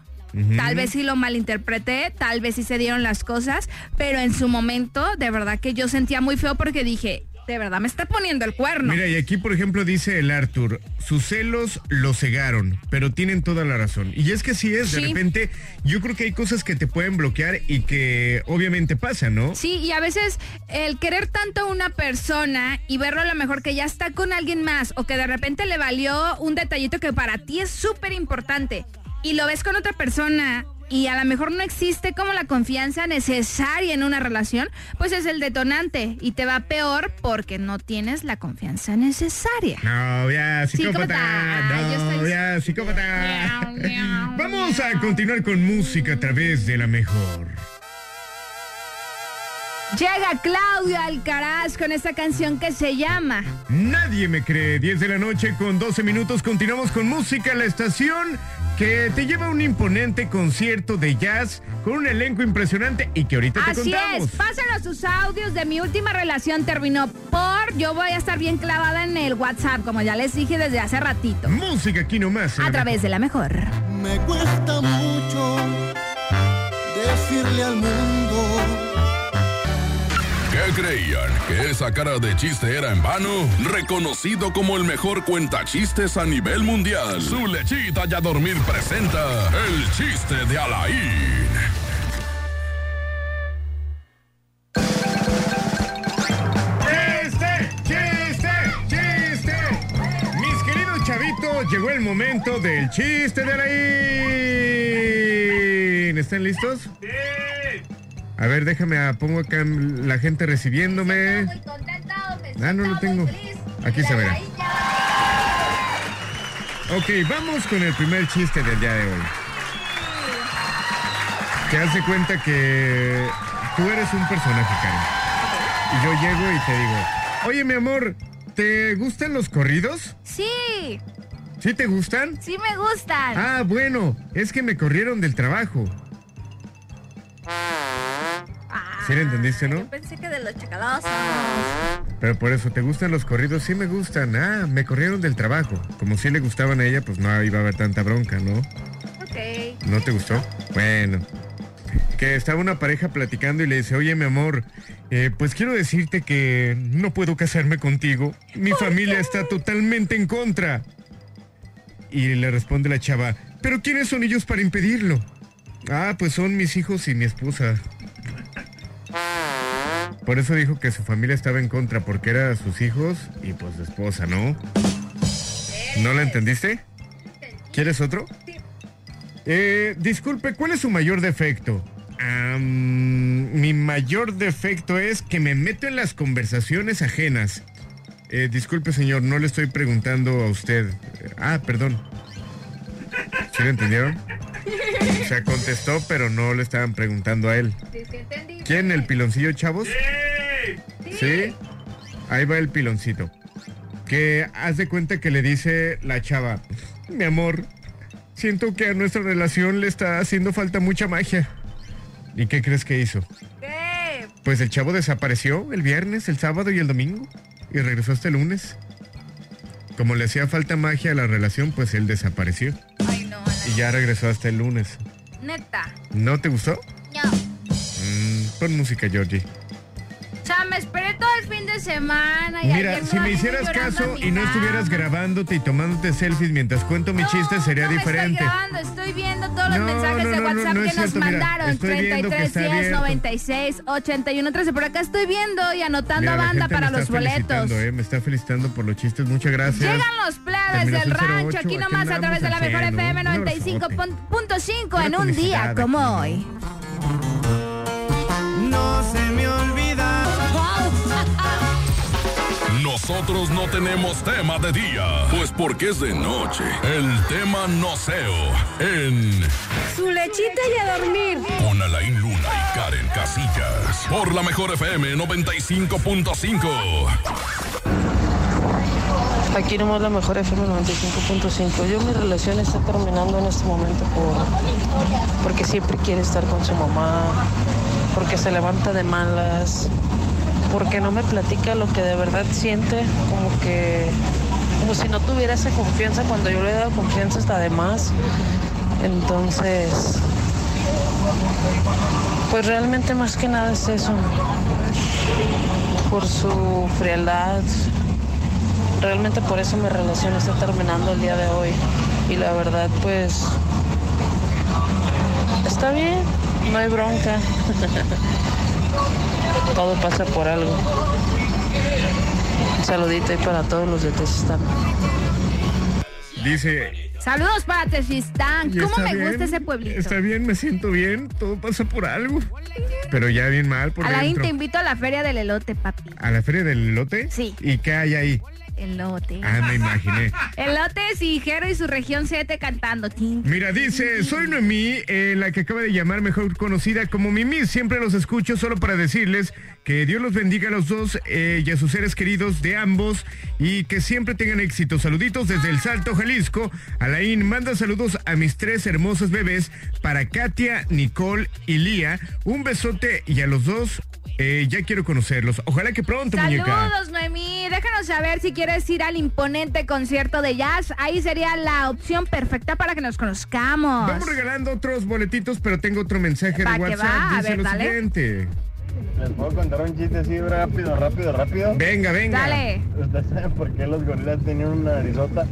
Tal vez sí lo malinterpreté, tal vez sí se dieron las cosas, pero en su momento de verdad que yo sentía muy feo porque dije, de verdad me está poniendo el cuerno. Mira, y aquí, por ejemplo, dice el Arthur, sus celos lo cegaron, pero tienen toda la razón. Y es que sí es, de Sí. repente, yo creo que hay cosas que te pueden bloquear y que obviamente pasan, ¿no? Sí, y a veces el querer tanto a una persona y verlo a lo mejor que ya está con alguien más o que de repente le valió un detallito que para ti es súper importante y lo ves con otra persona y a lo mejor no existe como la confianza necesaria en una relación, pues es el detonante y te va peor porque no tienes la confianza necesaria. No, ya, psicópata. Psicópata. Ay, yo No, soy- ya, psicópata. Vamos a continuar con música a través de la mejor. Llega Claudio Alcaraz con esta canción que se llama Nadie me cree. 10 de la noche con 12 minutos. Continuamos con música en la estación que te lleva a un imponente concierto de jazz con un elenco impresionante y que ahorita te Así contamos. es, pásanos sus audios de mi última relación terminó por yo voy a estar bien clavada en el WhatsApp, como ya les dije desde hace ratito. Música aquí nomás. A través de la mejor. Me cuesta mucho decirle al mundo ¿Qué creían? ¿Que esa cara de chiste era en vano? Reconocido como el mejor cuentachistes a nivel mundial. Su lechita y a dormir presenta el chiste de Alain. ¡Chiste! ¡Chiste! ¡Chiste! Mis queridos chavitos, llegó el momento del chiste de Alain. ¿Están listos? Sí. A ver, déjame, ah, pongo acá la gente recibiéndome. Ah, no lo tengo. Aquí se verá. Ok, vamos con el primer chiste del día de hoy. Que hace cuenta que tú eres un personaje, Karen. Y yo llego y te digo, oye mi amor, ¿te gustan los corridos? Sí, ¿Sí te gustan? sí me gustan. Ah, bueno, es que me corrieron del trabajo. ¿Sí le entendiste, no? Pensé que de los chacalosos. Pero por eso, ¿te gustan los corridos? Sí me gustan. Ah, me corrieron del trabajo. Como si le gustaban a ella, pues no iba a haber tanta bronca, ¿no? Ok. ¿No te gustó? Bueno. Que estaba una pareja platicando y le dice, oye mi amor, eh, pues quiero decirte que no puedo casarme contigo. Mi familia está totalmente en contra. Y le responde la chava, pero ¿quiénes son ellos para impedirlo? Ah, pues son mis hijos y mi esposa. Por eso dijo que su familia estaba en contra, porque era sus hijos y pues su esposa, ¿no? ¿No la entendiste? ¿Quieres otro? Eh, disculpe, ¿cuál es su mayor defecto? Mi mayor defecto es que me meto en las conversaciones ajenas. Eh, disculpe, señor, no le estoy preguntando a usted. Ah, perdón. ¿Sí lo entendieron? O sea, contestó, pero no le estaban preguntando a él. ¿Quién? ¿El piloncillo, chavos? ¿Sí? Ahí va el piloncito. Que haz de cuenta que le dice la chava, mi amor, siento que a nuestra relación le está haciendo falta mucha magia. ¿Y qué crees que hizo? ¿Qué? Pues el chavo desapareció el viernes, el sábado y el domingo. Y regresó hasta el lunes. Como le hacía falta magia a la relación, pues él desapareció. Y ya regresó hasta el lunes. neta. ¿No te gustó? No. Mm, pon música, Georgie. O sea, me esperé todo el fin de semana y Mira, si me hicieras caso y no estuvieras grabándote y tomándote selfies mientras cuento mi chiste, sería no diferente. Me estoy grabando, estoy viendo todos los No, mensajes no, de no, no, WhatsApp no que es nos cierto, mira, mandaron. estoy viendo que 33 está 10 abierto. 96 81 13. Por acá estoy viendo y anotando a banda para los boletos. eh, Me está felicitando por los chistes, muchas gracias. Llegan los plebes del rancho, 08, aquí nomás a través de la mejor FM un abrazote. 95.5 en un día como hoy. No se Nosotros no tenemos tema de día, pues porque es de noche. El tema noceo en Su lechita y a dormir. con Alain Luna y Karen Casillas. Por la mejor FM 95.5. Aquí nomás la mejor FM 95.5. Yo mi relación está terminando en este momento por porque siempre quiere estar con su mamá, porque se levanta de malas, porque no me platica lo que de verdad siente, como que como si no tuviera esa confianza cuando yo le he dado confianza hasta de más. Entonces, pues realmente más que nada es eso. Por su frialdad, realmente por eso mi relación está terminando el día de hoy. Y la verdad, pues, está bien, no hay bronca. Todo pasa por algo. Un saludito ahí para todos los de Tezistán. Dice, Saludos para Tezistán. ¿Cómo me bien, gusta ese pueblito? Está bien, me siento bien, todo pasa por algo. Pero ya bien mal por Alain, dentro. te invito a la feria del elote, papi. ¿A la feria del lote? Sí. ¿Y qué hay ahí? Elote. Ah, me imaginé. Elotes y Jero y su región 7 cantando. Mira, dice, soy Noemí, eh, la que acaba de llamar mejor conocida como Mimi. Siempre los escucho solo para decirles que Dios los bendiga a los dos eh, y a sus seres queridos de ambos y que siempre tengan éxito. Saluditos desde el Salto, Jalisco. Alain, manda saludos a mis tres hermosos bebés para Katia, Nicole y Lía. Un besote y a los dos eh, ya quiero conocerlos. Ojalá que pronto, muñeca. Saludos, Noemí. Déjanos saber si quieres ir al imponente concierto de jazz. Ahí sería la opción perfecta para que nos conozcamos. Vamos regalando otros boletitos, pero tengo otro mensaje de WhatsApp. va, a Dice ver, lo dale. siguiente. ¿Les puedo contar un chiste así rápido, rápido, rápido? Venga, venga. Dale. ¿Ustedes saben por qué los gorilas tienen una narizota?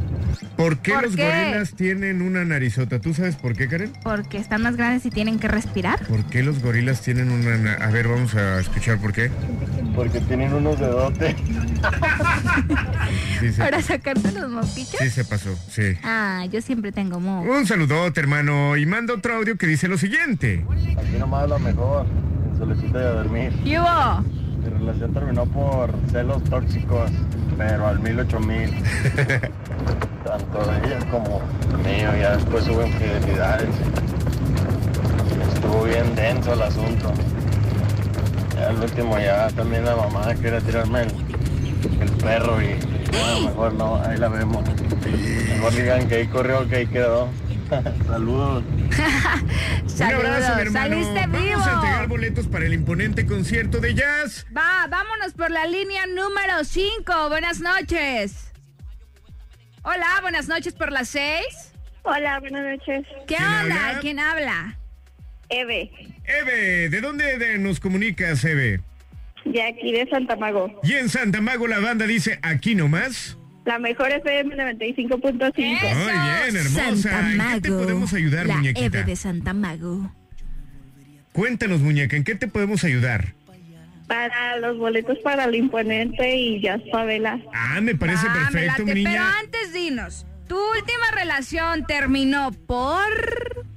¿Por qué ¿Por los qué? gorilas tienen una narizota? ¿Tú sabes por qué, Karen? Porque están más grandes y tienen que respirar. ¿Por qué los gorilas tienen una... na- A ver, vamos a escuchar por qué. Porque tienen unos dedotes. Para sacarte los mopichos. sí se pasó, sí. Ah, yo siempre tengo mo. Un saludote, hermano. Y manda otro audio que dice lo siguiente. Aquí nomás lo mejor. Y a dormir. ¿Qué hubo? Mi relación terminó por celos tóxicos, pero al mil ocho mil. Tanto de ella como mío. Ya después hubo infidelidades. Estuvo bien denso el asunto. Ya al último ya también la mamá quería tirarme el, el perro y bueno, mejor no, ahí la vemos. Mejor digan que ahí corrió, que ahí quedó. Saludos. Un abrazo, mi hermano. Saliste Vamos vivo. a entregar boletos para el imponente concierto de jazz. Va, vámonos por la línea número 5. Buenas noches. Hola, buenas noches por las 6. Hola, buenas noches. ¿Qué ¿Quién onda? habla? ¿Quién habla? Eve, Eve, ¿de dónde de- nos comunicas, Eve? de aquí de Santa Mago. Y en Santa Mago la banda dice, aquí nomás. La mejor FM 95.5. Muy bien, hermosa. Santa ¿En qué te Mago, podemos ayudar, la muñequita? Eve de Santa Mago. Cuéntanos, muñeca, ¿en qué te podemos ayudar? Para los boletos para el imponente y Jazz Favela. Ah, me parece Ah, me perfecto, late, mi niña. Pero antes dinos, ¿tu última relación terminó por...?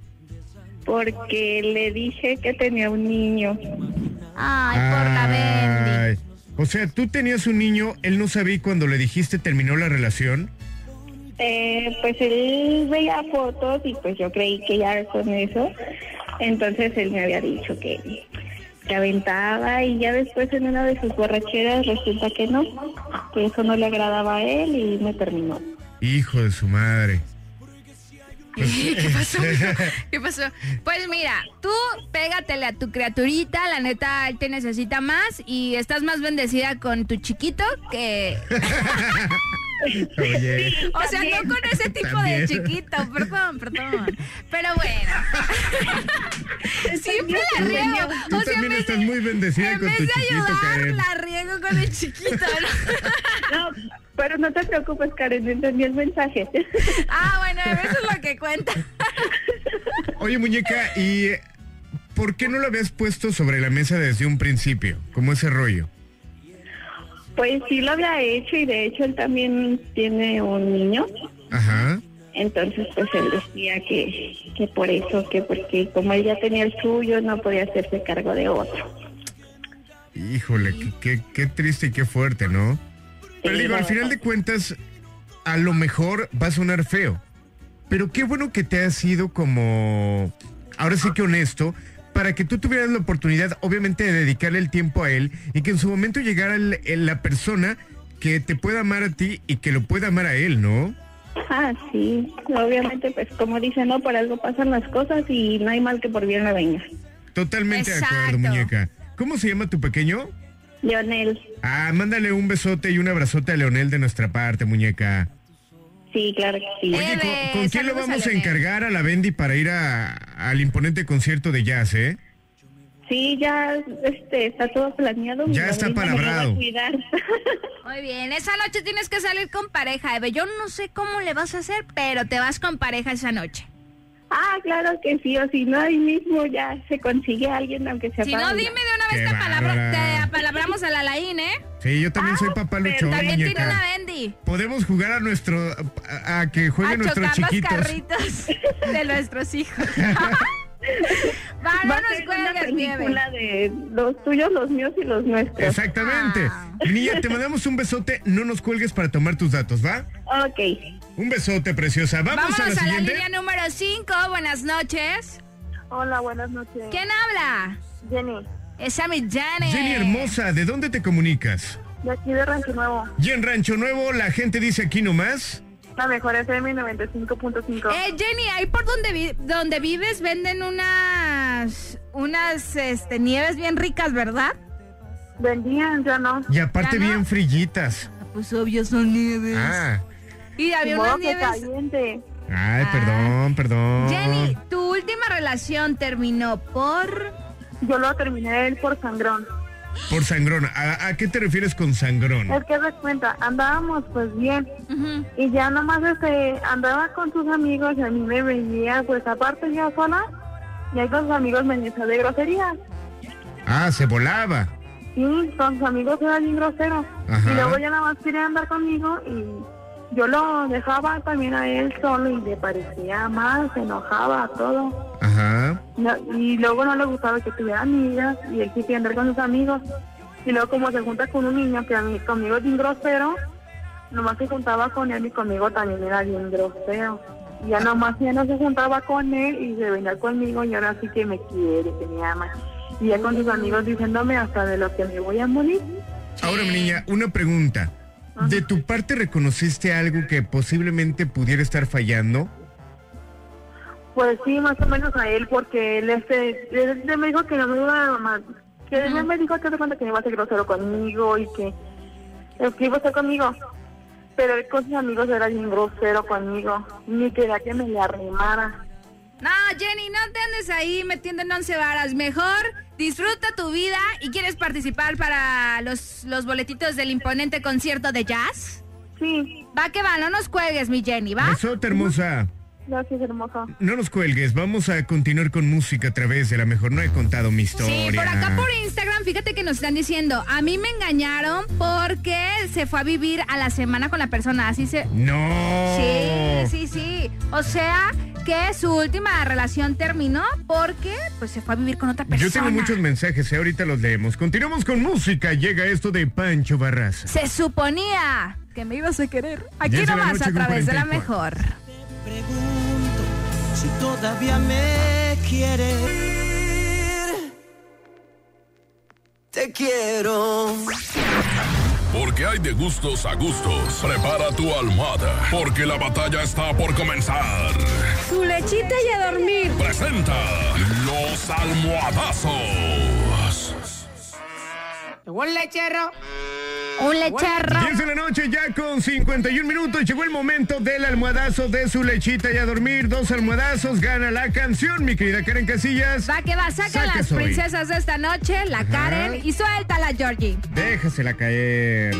Porque le dije que tenía un niño. Ay, por la Bendy. Ay, O sea, tú tenías un niño, él no sabía y cuando le dijiste terminó la relación. Eh, pues él veía fotos y pues yo creí que ya con eso. Entonces él me había dicho que, que aventaba y ya después en una de sus borracheras resulta que no, que eso no le agradaba a él y me terminó. Hijo de su madre. ¿Qué pasó? ¿Qué pasó? Pues mira, tú pégatele a tu criaturita, la neta, él te necesita más y estás más bendecida con tu chiquito que... Oye. O sea, no con ese tipo También. de chiquito, perdón, perdón. Pero bueno. Siempre la riego. Tú O sea, en también vez estás de, muy bendecida en con vez tu de chiquito, ayudar, Karen. la riego con el chiquito. ¿no? No, pero no te preocupes, Karen, entendí el mensaje. Ah, bueno, eso es lo que cuenta. Oye, muñeca, ¿y por qué no lo habías puesto sobre la mesa desde un principio? Como ese rollo. Pues sí lo había hecho y de hecho él también tiene un niño. Ajá. Entonces, pues él decía que, que por eso, que porque como él ya tenía el suyo, no podía hacerse cargo de otro. Híjole, qué, qué- triste y qué fuerte, ¿no? Pero digo, al final de cuentas, a lo mejor va a sonar feo. Pero qué bueno que te has sido como, ahora sí que honesto, para que tú tuvieras la oportunidad, obviamente, de dedicarle el tiempo a él y que en su momento llegara el- el- la persona que te pueda amar a ti y que lo pueda amar a él, ¿no? Ah, sí, obviamente, pues como dicen, no, por algo pasan las cosas y no hay mal que por bien no venga. Totalmente de acuerdo, muñeca. ¿Cómo se llama tu pequeño? Leonel, Ah, mándale un besote y un abrazote a Leonel de nuestra parte, muñeca. sí, claro que sí. Oye, ¿con, con quién lo vamos a encargar a la Bendy para ir a- al imponente concierto de jazz, eh? Sí, ya este, está todo planeado. Ya está palabrado. Muy bien, esa noche tienes que salir con pareja, Eve. Yo no sé cómo le vas a hacer, pero te vas con pareja esa noche. Ah, claro que sí, o si no, ahí mismo ya se consigue a alguien, aunque sea Si no, dime de una vez Qué te, bárbara. te apalabramos a la Laín, ¿eh? Sí, yo también soy papá luchón, También tiene una Bendy. Podemos jugar a nuestro... a, a que jueguen a nuestros chiquitos. los carritos de nuestros hijos. Va, no Va a nos una película de los tuyos, los míos y los nuestros. Exactamente. Ah. Niña, te mandamos un besote, no nos cuelgues para tomar tus datos, ¿va? Ok. Un besote, preciosa. Vamos Vámonos a la siguiente. línea número 5. Buenas noches. Hola, buenas noches. ¿Quién habla? Jenny, Esa mi Jenny. Jenny hermosa, ¿de dónde te comunicas? de aquí de Rancho Nuevo. Y en Rancho Nuevo la gente dice aquí nomás. La mejor FM 95.5. Eh, Jenny, ahí por donde, vi- donde vives venden unas unas este, nieves bien ricas, ¿verdad? Vendían, ya no. Y aparte no. bien frillitas. Pues obvio son nieves. Ah. Y había unas nieves. caliente. Ay, perdón, perdón. Jenny, tu última relación terminó por. Yo lo terminé él por sangrón. Por sangrón. ¿A, a qué te refieres con sangrón? Es que de cuenta, andábamos pues bien. Y ya nomás este, andaba con sus amigos y a mí me veía, pues aparte ya sola. Y ahí con sus amigos me decía de grosería. Ah, se volaba. Sí, con sus amigos era bien grosero. Ajá. Y luego ya nada más quería andar conmigo y yo lo dejaba también a él solo y le parecía mal, se enojaba, todo. Ajá. No, y luego no le gustaba que tuviera amigas y él quería andar con sus amigos. Y luego como se junta con un niño que a mí, conmigo es bien grosero, nomás se juntaba con él y conmigo también era bien grosero. Y ya nomás ya no se juntaba con él y se venía conmigo y ahora sí que me quiere, que me ama. Y ya con sus amigos diciéndome hasta de lo que me voy a morir. Ahora, mi niña, una pregunta. ¿De tu parte reconociste algo que posiblemente pudiera estar fallando? Pues sí, más o menos a él, porque él, este, él, me dijo que no me iba a que él me dijo que que no iba a ser grosero conmigo y que, que iba a estar conmigo. Pero él con sus amigos era bien grosero conmigo, ni quería que me le arrimara. Jenny, no te andes ahí metiendo en once varas. Mejor disfruta tu vida y quieres participar para los, los boletitos del imponente concierto de jazz. Sí. Va que va, no nos cuelgues, mi Jenny, ¿va? Besote, hermosa. Gracias, hermosa. No nos cuelgues, vamos a continuar con música a través de la mejor. No he contado mi historia. Sí, por acá por Instagram, fíjate que nos están diciendo, a mí me engañaron porque se fue a vivir a la semana con la persona, así se... No. Sí, sí, sí. O sea, que su última relación terminó porque pues se fue a vivir con otra persona. Yo tengo muchos mensajes, eh, ahorita los leemos. Continuamos con música. Llega esto de Pancho Barraza. Se suponía que me ibas a querer. Aquí nomás a través de la 44. Mejor. si todavía me quieres. te quiero. Porque hay de gustos a gustos. Prepara tu almohada, porque la batalla está por comenzar. Su lechita y a dormir. Presenta los almohadazos. El lechero. Un lechero. 10 de la noche ya con 51 minutos. Llegó el momento del almohadazo de su lechita y a dormir. Dos almohadazos. Gana la canción, mi querida Karen Casillas. Va que va, saca las princesas de esta noche, la Karen, y suéltala, Georgie. Déjasela caer.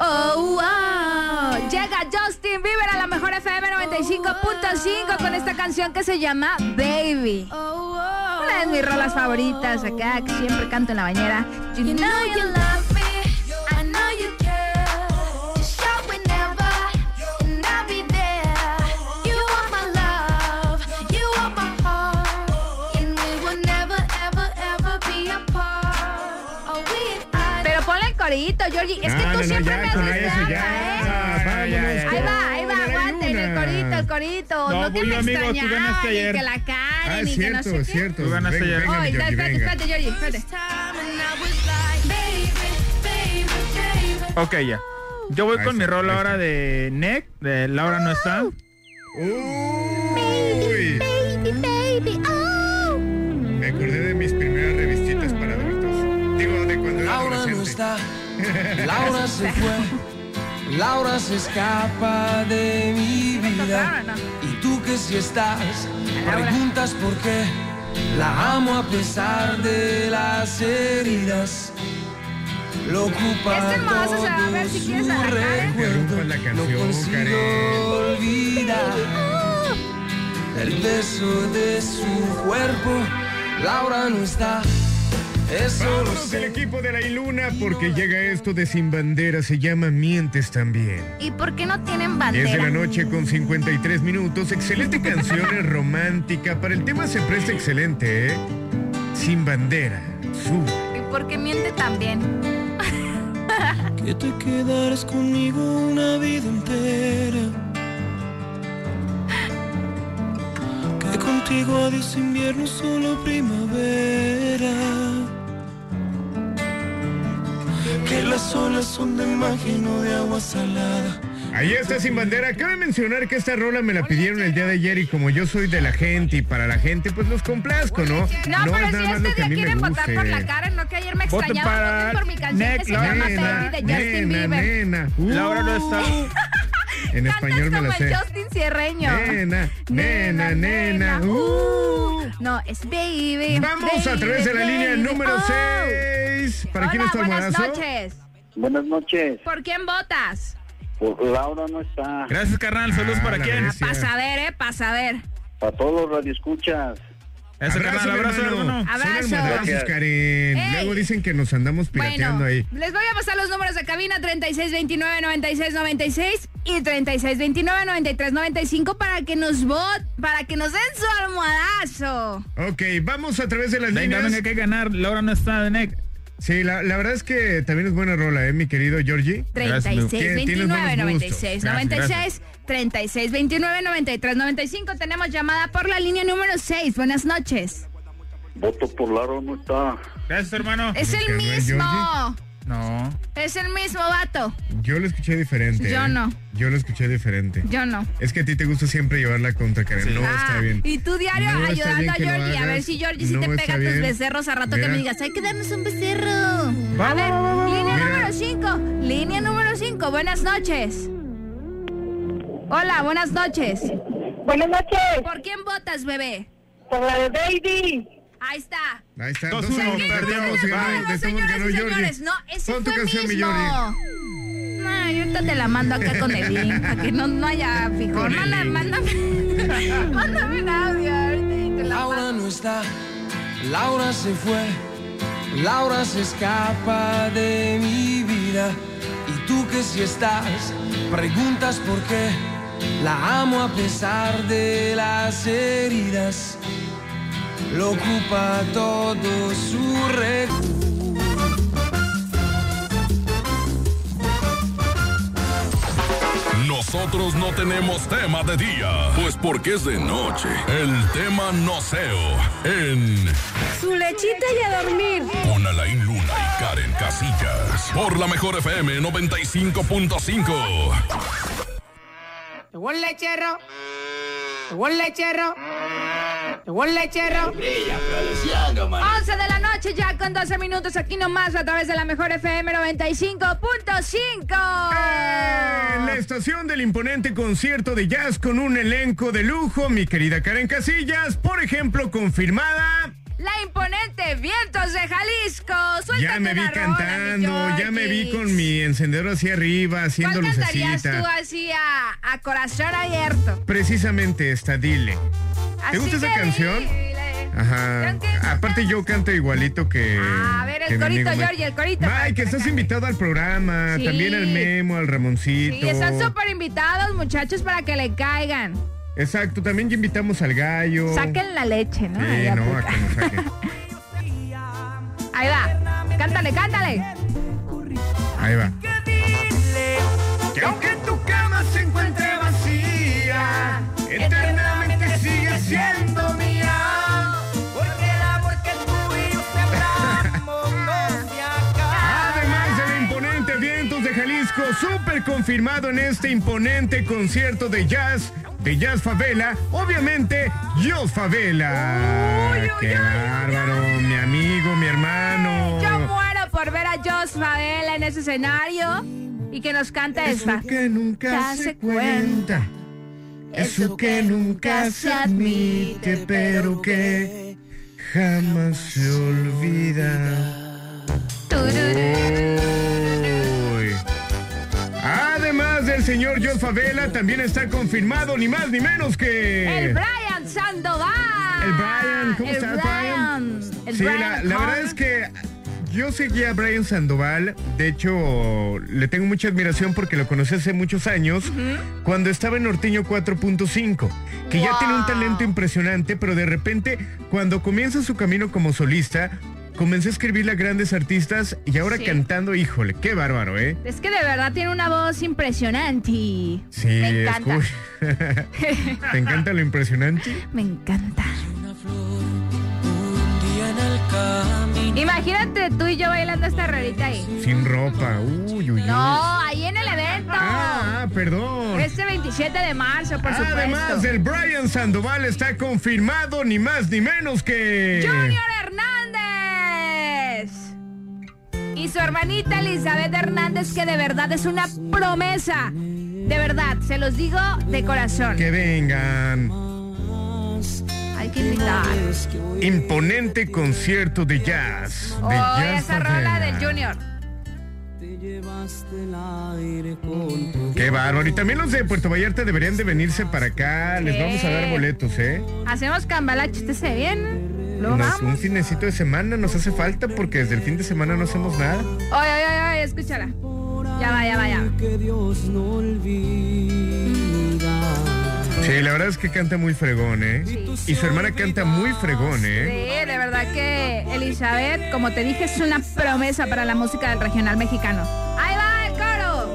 Oh, wow. Llega Justin Bieber a la mejor FM 95.5 con esta canción que se llama Baby. Una de mis rolas favoritas acá, que siempre canto en la bañera. You know you love Corito, Georgie. Es que No, tú no, no, siempre ya, me haces eso, ya. ¿eh? Vámonos Ahí va, ahí va, aguanten el corito, el corito. No, No, que me extrañaban, y ayer. que la Ah, Karen es y que no cierto, sé es qué. cierto. Tú ganaste Venga, ayer. venga, Oye, Georgie, espérate, venga. espérate, Georgie, espérate. Ok, ya. Yo voy Ahí con mi rol ahora está. de Neck, de Laura no está. Uy. Baby, baby, oh. Me acordé de mis primeras revistitas para adultos. Digo, de cuando era Laura no adolescente. Laura se fue, Laura se escapa de mi vida. Y tú que si estás, preguntas por qué. La amo a pesar de las heridas. Lo ocupa hermoso se va a todo ver si quieres su a la No canción, consigo olvidar el beso de su cuerpo. Laura no está, eso Vámonos del equipo de la Iluna porque llega esto de Sin Bandera. Se llama Mientes también. ¿Y por qué no tienen 10 de bandera? la noche con 53 minutos. Excelente canción, es romántica. Para el tema se presta excelente, ¿eh? Sin Bandera. Sube. ¿Y por qué miente también? Que te quedaras conmigo una vida entera. Que contigo adiós invierno, solo primavera. Que las olas son de magia y no de agua salada. Ahí está Sin Bandera. Cabe mencionar que esta rola me la pidieron el día de ayer y como yo soy de la gente y para la gente, pues los complazco, ¿no? No, es pero nada si este día quieren votar por la Karen, no que ayer me extrañaba. Voten por mi canción que se llama Nena, Baby de Justin nena, Bieber. nena. Laura no está. En español me la sé. Justin Cierreño. Nena, nena, nena. Uh. No, es baby. Vamos a través de la línea número Oh. 6. ¿Para quién está el buenas noches. Buenas noches. ¿Por quién votas? Por Laura no está. Gracias, carnal. Saludos Ah, para quién. saber, ¿eh? Para saber. Para todos los radioescuchas. Eso, Abrazo, hermano. hermano. Son Abrazo. Gracias. Karen. Ey. Luego dicen que nos andamos pirateando Bueno, ahí. les voy a pasar los números de cabina 3629-9696 y 3629-9395 para que nos vot, para que nos den su almohadazo. Ok, vamos a través de las Venga, líneas. venga, hay que ganar. Laura no está de Neck. Sí, la, la verdad es que también es buena rola, ¿eh, mi querido Georgie? Gracias, Luke. 36 Tienes 29 buenos 96 gustos. 96 36 29 93 95 tenemos llamada por la línea número 6 buenas noches Voto por Laura no está. Gracias, hermano. es el mismo No. es el mismo vato Yo lo escuché diferente. Yo ¿eh? no. Yo lo escuché diferente. yo no Es que a ti te gusta siempre llevarla contra Karen. No Ah, está bien. y tú diario No ayudando a Georgie a ver si Georgie sí No te pega tus bien. becerros a rato que me digas hay que darnos un becerro a ver línea Mira. número 5 línea número 5 buenas noches hola buenas noches Buenas noches. ¿por quién votas bebé? Por la de Baby. Ahí está Ahí está. 2-1, 2-1, perdimos. ganó, No, señores, no, ese Pon tu fue canción, mi mismo. Georgie. Ay, ahorita te la mando acá con el link, para que no, no haya Manda, link. mándame, mándame un audio ahorita te la Laura mando. no está, Laura se fue, Laura se escapa de mi vida. Y tú que si estás, preguntas por qué. La amo a pesar de las heridas. Lo ocupa todo su recuerdo. nosotros no tenemos tema de día, pues porque es de noche. El tema noceo en Su lechita y a dormir. con Alain Luna y Karen Casillas. Por la mejor FM 95.5. Llegó el lechero. Llegó el lechero. Llegó el lechero. 11 de la noche ya con 12 minutos aquí nomás a través de la mejor FM 95.5. En la estación del imponente concierto de jazz con un elenco de lujo, mi querida Karen Casillas, por ejemplo, confirmada. La imponente Vientos de Jalisco. Suéltate Ya me vi la rola, mi cantando, ya me vi con mi encendedor hacia arriba, haciendo ¿Cuál cantarías tú así a, a corazón abierto? Precisamente esta, dile. Así ¿Te gusta esa canción? dile. Ajá. Aparte yo canto igualito que. A ver, el corito. Georgie, el corito. Mike, que estás invitado al programa, Sí. también al Memo, al Ramoncito. Sí, están súper invitados, muchachos, para que le caigan. Exacto, también ya invitamos al gallo. Saquen la leche, ¿no? Ahí Sí, no, aplica. a que nos saquen. Ahí va. Cántale, cántale. Ahí va. Que aunque tu cama se encuentre vacía, eternamente sigue siendo mía. Porque el amor que tú y yo sembramos no se acaba. Además del imponente Vientos de Jalisco, súper confirmado en este imponente concierto de jazz, de Jazz Favela, obviamente, Jos Favela. ¡Qué bárbaro! Mi amigo, mi hermano. Yo muero por ver a Jos Favela en ese escenario y que nos cante esta. Eso que nunca Se se cuenta. Eso que nunca se admite, pero que jamás se olvida. Uy. Del señor John Favela, también está confirmado ni más ni menos que... El Brian Sandoval. El Brian, ¿cómo el estás, Brian? El Sí, Brian la, verdad es que yo seguía a Brian Sandoval. De hecho, le tengo mucha admiración porque lo conocí hace muchos años, cuando estaba en Norteño 4.5, que ya tiene un talento impresionante, pero de repente, cuando comienza su camino como solista, comencé a escribirle a grandes artistas y ahora Sí. cantando, híjole, qué bárbaro, ¿eh? Es que de verdad tiene una voz impresionante. Sí, Me encanta. escucha. ¿Te encanta lo impresionante? Me encanta. Imagínate tú y yo bailando esta rolita ahí. Sin ropa, uy, uy, uy. No, ahí en el evento. Ah, perdón. Este 27 de marzo, por Además, supuesto. el Brian Sandoval está confirmado ni más ni menos que. Junior Hernández. Y su hermanita Elizabeth Hernández, que de verdad es una promesa. De verdad, se los digo de corazón. Que vengan. Hay que invitar. Imponente concierto de jazz. De Oh, jazz esa rola del Junior. Qué bárbaro. Y también los de Puerto Vallarta deberían de venirse para acá. Les vamos a dar boletos, ¿eh? Hacemos cambalache, ¿usted se viene? Luego Nos- vamos. un finecito de semana nos hace falta porque desde el fin de semana no hacemos nada. Oye, oye, oye, escúchala. Ya va, ya va, ya. Sí, la verdad es que canta muy fregón, ¿eh? Y su hermana canta muy fregón, Sí, ¿eh? de verdad que Elizabeth, como te dije, es una promesa para la música del regional mexicano. Ahí va el coro.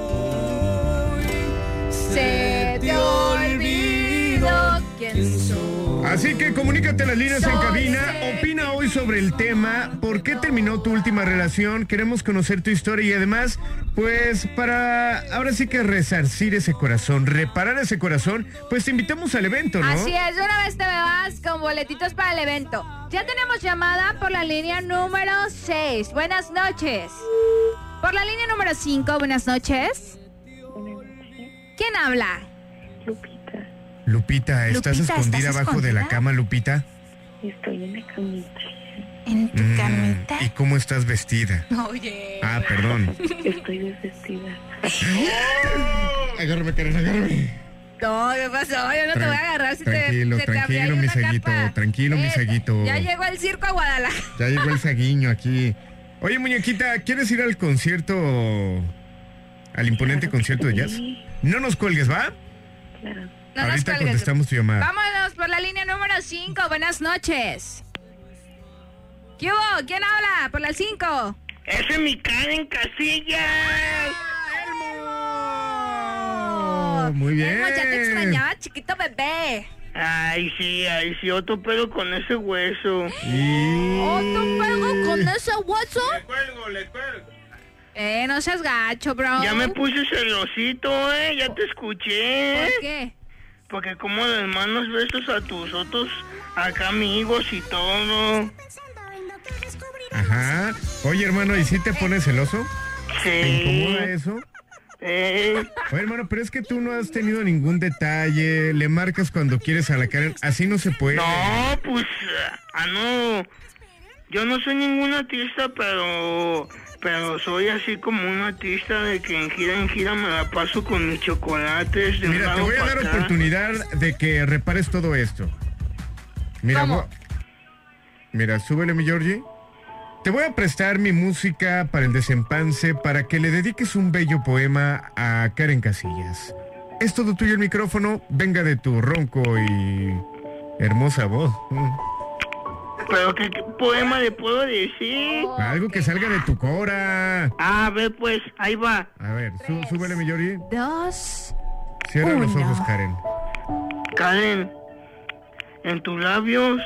Se te olvidó quién soy. Así que comunícate a las líneas en cabina. Opina hoy sobre el tema. ¿Por qué terminó tu última relación? Queremos conocer tu historia y además, pues para ahora sí que resarcir ese corazón, reparar ese corazón, pues te invitamos al evento, ¿no? Así es, de una vez te me vas con boletitos para el evento. Ya tenemos llamada por la línea número 6. Buenas noches. Por la línea número 5, buenas noches. ¿Quién habla? Lupita, ¿estás Lupita, escondida ¿estás abajo de la cama, Lupita? Estoy en la camita. ¿En tu Mm, camita? ¿Y cómo estás vestida? Oye. Ah, perdón. Estoy desvestida. Agárrame, Karen, agárrame. No, ¿qué pasó? Yo no te voy a agarrar si te- tranquilo, te tranquilo, mi saguito, tranquilo, mi Eh, saguito. Ya llegó el circo a Guadalajara. Ya llegó el saguiño aquí. Oye, muñequita, ¿quieres ir al concierto, al imponente concierto de jazz? No nos cuelgues, ¿va? Claro. No nos Ahorita cuelgues. contestamos tu llamada. Vámonos por la línea número 5. Buenas noches. ¿Qué hubo? ¿Quién habla? Por la 5. Ese es mi Karen Casillas. Eso, muy bien. Emo, ya te extrañaba, chiquito bebé. Ay, sí, ay, sí, otro pedo con ese hueso. ¿Otro pedo con ese hueso? Le cuelgo, le cuelgo. Eh, no seas gacho, bro. Ya me puse celosito, eh, ya te escuché. ¿Por qué? Porque como de manos besos a tus otros acá amigos y todo. Ajá. Oye, hermano, ¿y si te pones celoso? Sí. ¿Te incomoda eso? Eh, Oye, hermano, pero es que tú no has tenido ningún detalle. Le marcas cuando quieres a la Karen. Así no se puede. no, pues, ah, no. Yo no soy ningún artista, pero, pero soy así como un artista de que en gira en gira me la paso con mis chocolates de un Mira, te voy a dar acá. oportunidad de que repares todo esto. Mira, mira, súbele mi Georgie. Te voy a prestar mi música para el desempance para que le dediques un bello poema a Karen Casillas. Es todo tuyo el micrófono, venga de tu ronco y hermosa voz. Pero qué, qué poema le puedo decir. Algo que salga de tu cora. A ver, pues, ahí va. A ver, sú- súbele mi Georgie. Dos. Cierra los ojos, Karen. Karen, en tus labios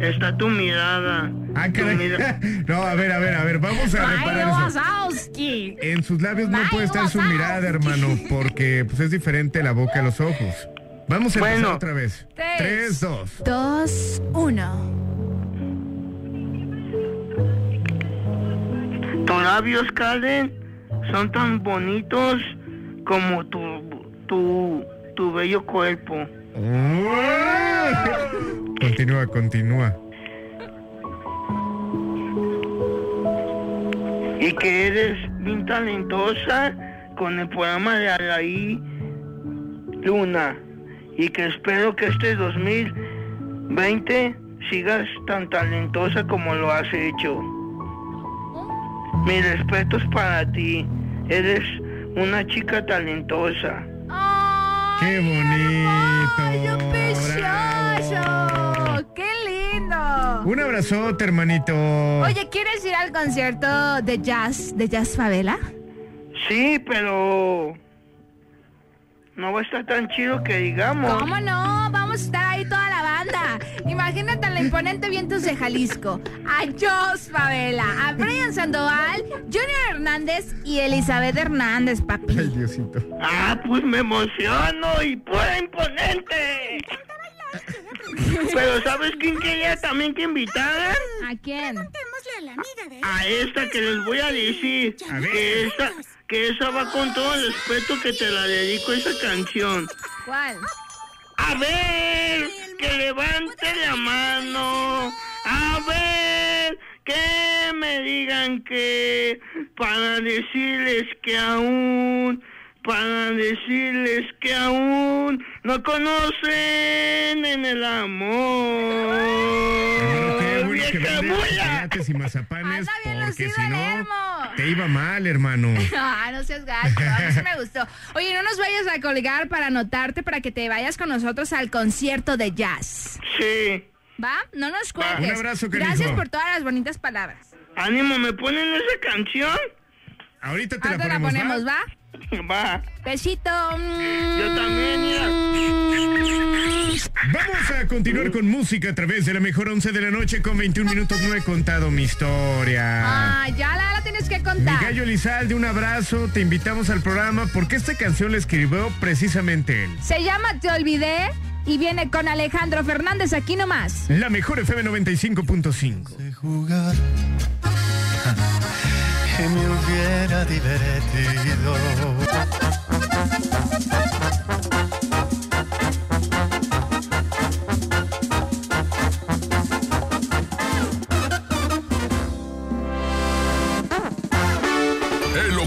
está tu mirada. Ah, Tu mira- No, a ver, a ver, a ver, vamos a reparar eso. Wazowski. En sus labios no puede estar su mirada, hermano, porque pues es diferente la boca a los ojos. Vamos a empezar Bueno. otra vez. Tres. Tres, dos. Dos, uno. Tus labios, Karen, son tan bonitos como tu, tu, tu bello cuerpo. Continúa, continúa. Y que eres bien talentosa con el programa de Alaí Luna. Y que espero que este 2020 sigas tan talentosa como lo has hecho. Mis respetos para ti. Eres una chica talentosa. ¡Qué bonito! ¡Precioso! ¡Qué lindo! Un abrazote, hermanito. Oye, ¿quieres ir al concierto de jazz, de Jazz Favela? Sí, pero no va a estar tan chido que digamos. ¿Cómo no? Vamos a estar ahí toda la banda. Imagínate a la imponente Vientos de Jalisco, a Jos Favela, a Brian Sandoval, Junior Hernández y Elizabeth Hernández, papi. Ay, Diosito. Ah, pues me emociono y pura imponente. Pero ¿sabes quién quería también que invitaran? ¿A quién? A esta que les voy a decir. Que esa, que esa va con todo el respeto que te la dedico esa canción. ¿Cuál? A ver, que levante la mano. A ver, que me digan que para decirles que aún, para decirles que aún no conocen en el amor. Que vieja mula. y mazapanes, porque si no. Te iba mal, hermano. Ah, no seas gacho, a mí sí me gustó. Oye, no nos vayas a colgar para anotarte para que te vayas con nosotros al concierto de jazz. Sí. ¿Va? No nos cuelgues. Un abrazo, canijo. Gracias por todas las bonitas palabras. Ánimo, ¿me ponen esa canción? Ahorita te la ponemos, ¿va? Va. Besito. Yo también, mira. Vamos a continuar con música a través de la mejor 11 de la noche con 21 minutos. No he contado mi historia. Ah, ya la, la tienes que Mi contar. gallo Elizalde, un abrazo. Te invitamos al programa porque esta canción la escribió precisamente él. Se llama Te Olvidé y viene con Alejandro Fernández aquí nomás. La mejor FM 95.5. jugar que me hubiera divertido.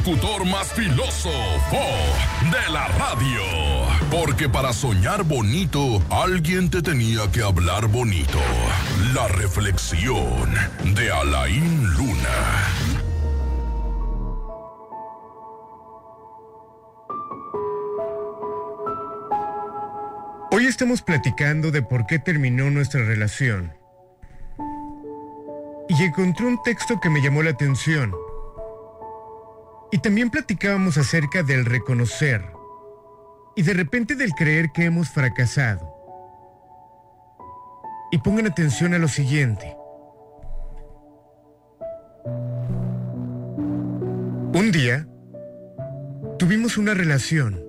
Locutor más filósofo de la radio. Porque para soñar bonito, alguien te tenía que hablar bonito. La reflexión de Alain Luna. Hoy estamos platicando de por qué terminó nuestra relación. Y encontré un texto que me llamó la atención. Y también platicábamos acerca del reconocer. Y de repente del creer que hemos fracasado. Y pongan atención a lo siguiente. Un día tuvimos una relación.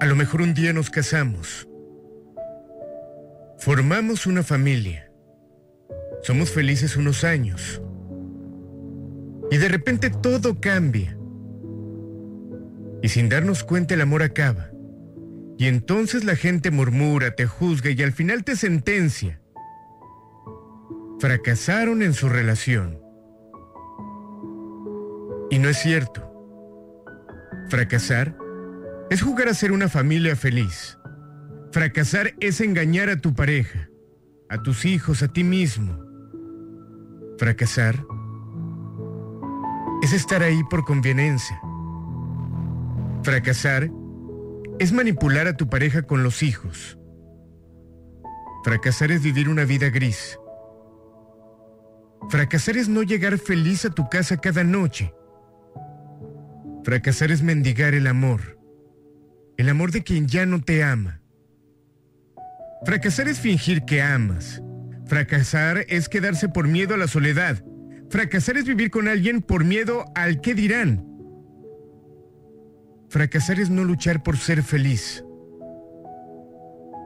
A lo mejor un día nos casamos. Formamos una familia. Somos felices unos años. Y de repente todo cambia. Y sin darnos cuenta el amor acaba. Y entonces la gente murmura, te juzga y al final te sentencia. Fracasaron en su relación. Y no es cierto. Fracasar es jugar a ser una familia feliz. Fracasar es engañar a tu pareja, a tus hijos, a ti mismo. Fracasar es estar ahí por conveniencia. Fracasar es manipular a tu pareja con los hijos. Fracasar es vivir una vida gris. Fracasar es no llegar feliz a tu casa cada noche. Fracasar es mendigar el amor. El amor de quien ya no te ama. Fracasar es fingir que amas. Fracasar es quedarse por miedo a la soledad. Fracasar es vivir con alguien por miedo al qué dirán. Fracasar es no luchar por ser feliz.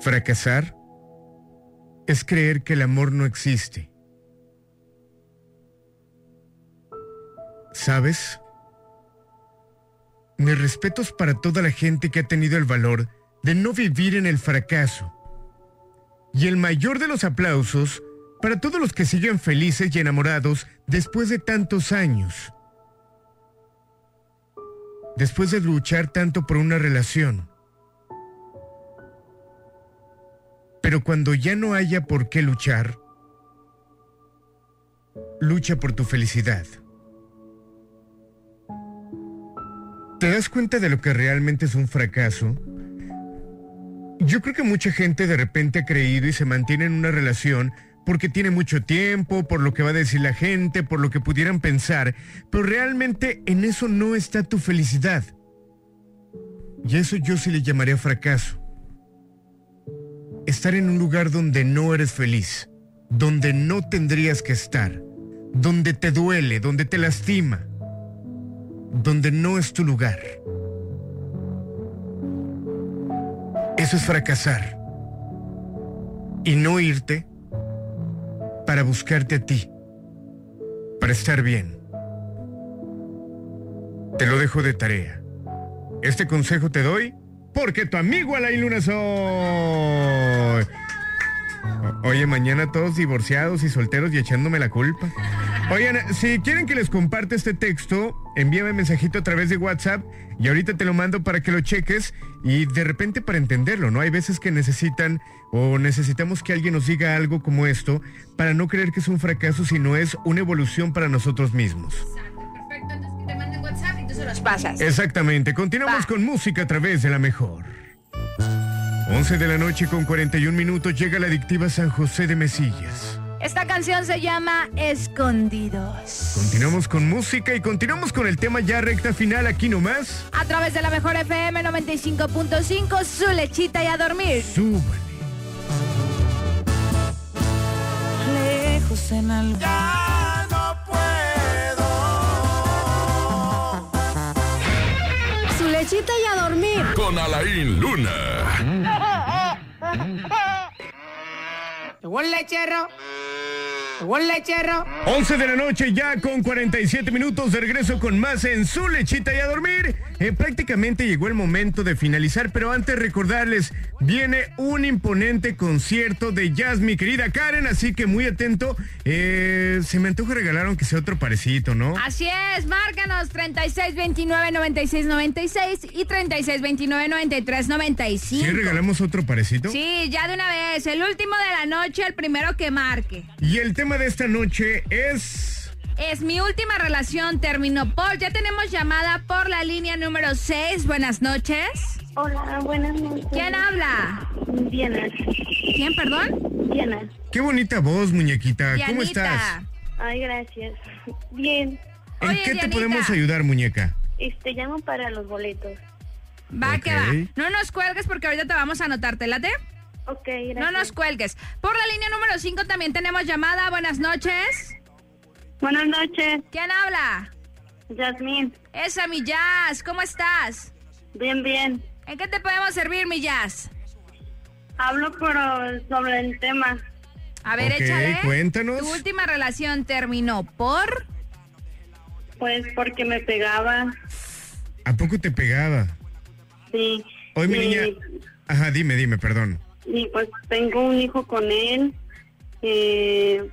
Fracasar es creer que el amor no existe. ¿Sabes? Mis respetos para toda la gente que ha tenido el valor de no vivir en el fracaso. Y el mayor de los aplausos para todos los que siguen felices y enamorados después de tantos años. Después de luchar tanto por una relación. Pero cuando ya no haya por qué luchar, lucha por tu felicidad. ¿Te das cuenta de lo que realmente es un fracaso? Yo creo que mucha gente de repente ha creído y se mantiene en una relación porque tiene mucho tiempo, por lo que va a decir la gente, por lo que pudieran pensar, pero realmente en eso no está tu felicidad. Y eso yo sí le llamaría fracaso. Estar en un lugar donde no eres feliz, donde no tendrías que estar, donde te duele, donde te lastima, donde no es tu lugar. Eso es fracasar. Y no irte para buscarte a ti, para estar bien. Te lo dejo de tarea. Este consejo te doy porque tu amigo Alain Luna soy. Oye, mañana todos divorciados y solteros y echándome la culpa. Oigan, si quieren que les comparte este texto, envíame mensajito a través de WhatsApp y ahorita te lo mando para que lo cheques y de repente para entenderlo, ¿no? Hay veces que necesitan o necesitamos que alguien nos diga algo como esto para no creer que es un fracaso, sino es una evolución para nosotros mismos. Perfecto, entonces que te manden WhatsApp y tú se los pasas. Exactamente, continuamos con música a través de la mejor. 11 de la noche con 41 minutos llega la adictiva San José de Mesillas. Esta canción se llama Escondidos. Continuamos con música y continuamos con el tema ya recta final aquí nomás. A través de la mejor FM 95.5, su lechita y a dormir. Súbale. Lejos en algo. Lechita y a dormir. Con Alain Luna. El lechero. 11 de la noche ya con 47 minutos de regreso con más en su lechita y a dormir. Eh, prácticamente llegó el momento de finalizar, pero antes recordarles, viene un imponente concierto de jazz, mi querida Karen, así que muy atento. Eh, se me antoja regalar aunque sea otro parecito, ¿no? Así es, márcanos 3629-9696 y 3629-9395. ¿Sí regalamos otro parecito? Sí, ya de una vez. El último de la noche, el primero que marque. Y el tema de esta noche es... Es mi última relación, terminó por. Ya tenemos llamada por la línea número 6. Buenas noches. Hola, buenas noches. ¿Quién habla? Diana. ¿Quién, perdón? Diana. Qué bonita voz, muñequita. ¿Cómo estás? Ay, gracias. Bien. ¿En Oye, qué te podemos ayudar, muñeca? Este, llamo para los boletos. Va que va. No nos cuelgues porque ahorita te vamos a anotar, ¿te late? Ok, No nos cuelgues. Por la línea número 5 también tenemos llamada. Buenas noches. Buenas noches. ¿Quién habla? Yasmín. Esa, mi Jazz. ¿Cómo estás? Bien, bien. ¿En qué te podemos servir, mi Jazz? Hablo pero sobre el tema. A ver, Ok, échale. cuéntanos. Tu última relación terminó por... Pues porque me pegaba, ¿A poco te pegaba? sí. Hoy mi niña... Ajá, dime, dime, perdón. Y pues tengo un hijo con él. eh,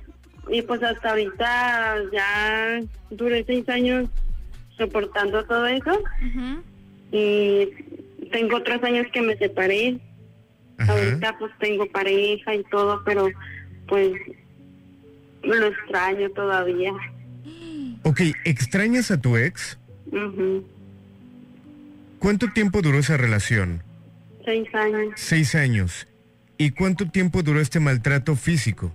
y pues hasta ahorita ya duré seis años soportando todo eso. Y tengo tres años que me separé. Ahorita pues tengo pareja y todo, pero pues lo extraño todavía. Ok, ¿extrañas a tu ex? Ujú. ¿Cuánto tiempo duró esa relación? Seis años. Seis años. ¿Y cuánto tiempo duró este maltrato físico?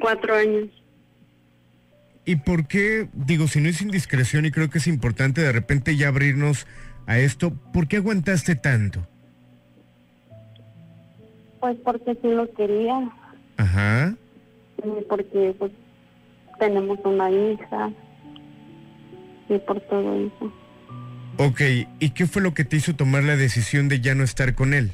Cuatro años. ¿Y por qué, digo, si no es indiscreción y creo que es importante de repente ya abrirnos a esto, ¿por qué aguantaste tanto? Pues porque sí lo quería. Ajá. y porque pues tenemos una hija. Y por todo eso. Ok, ¿y qué fue lo que te hizo tomar la decisión de ya no estar con él?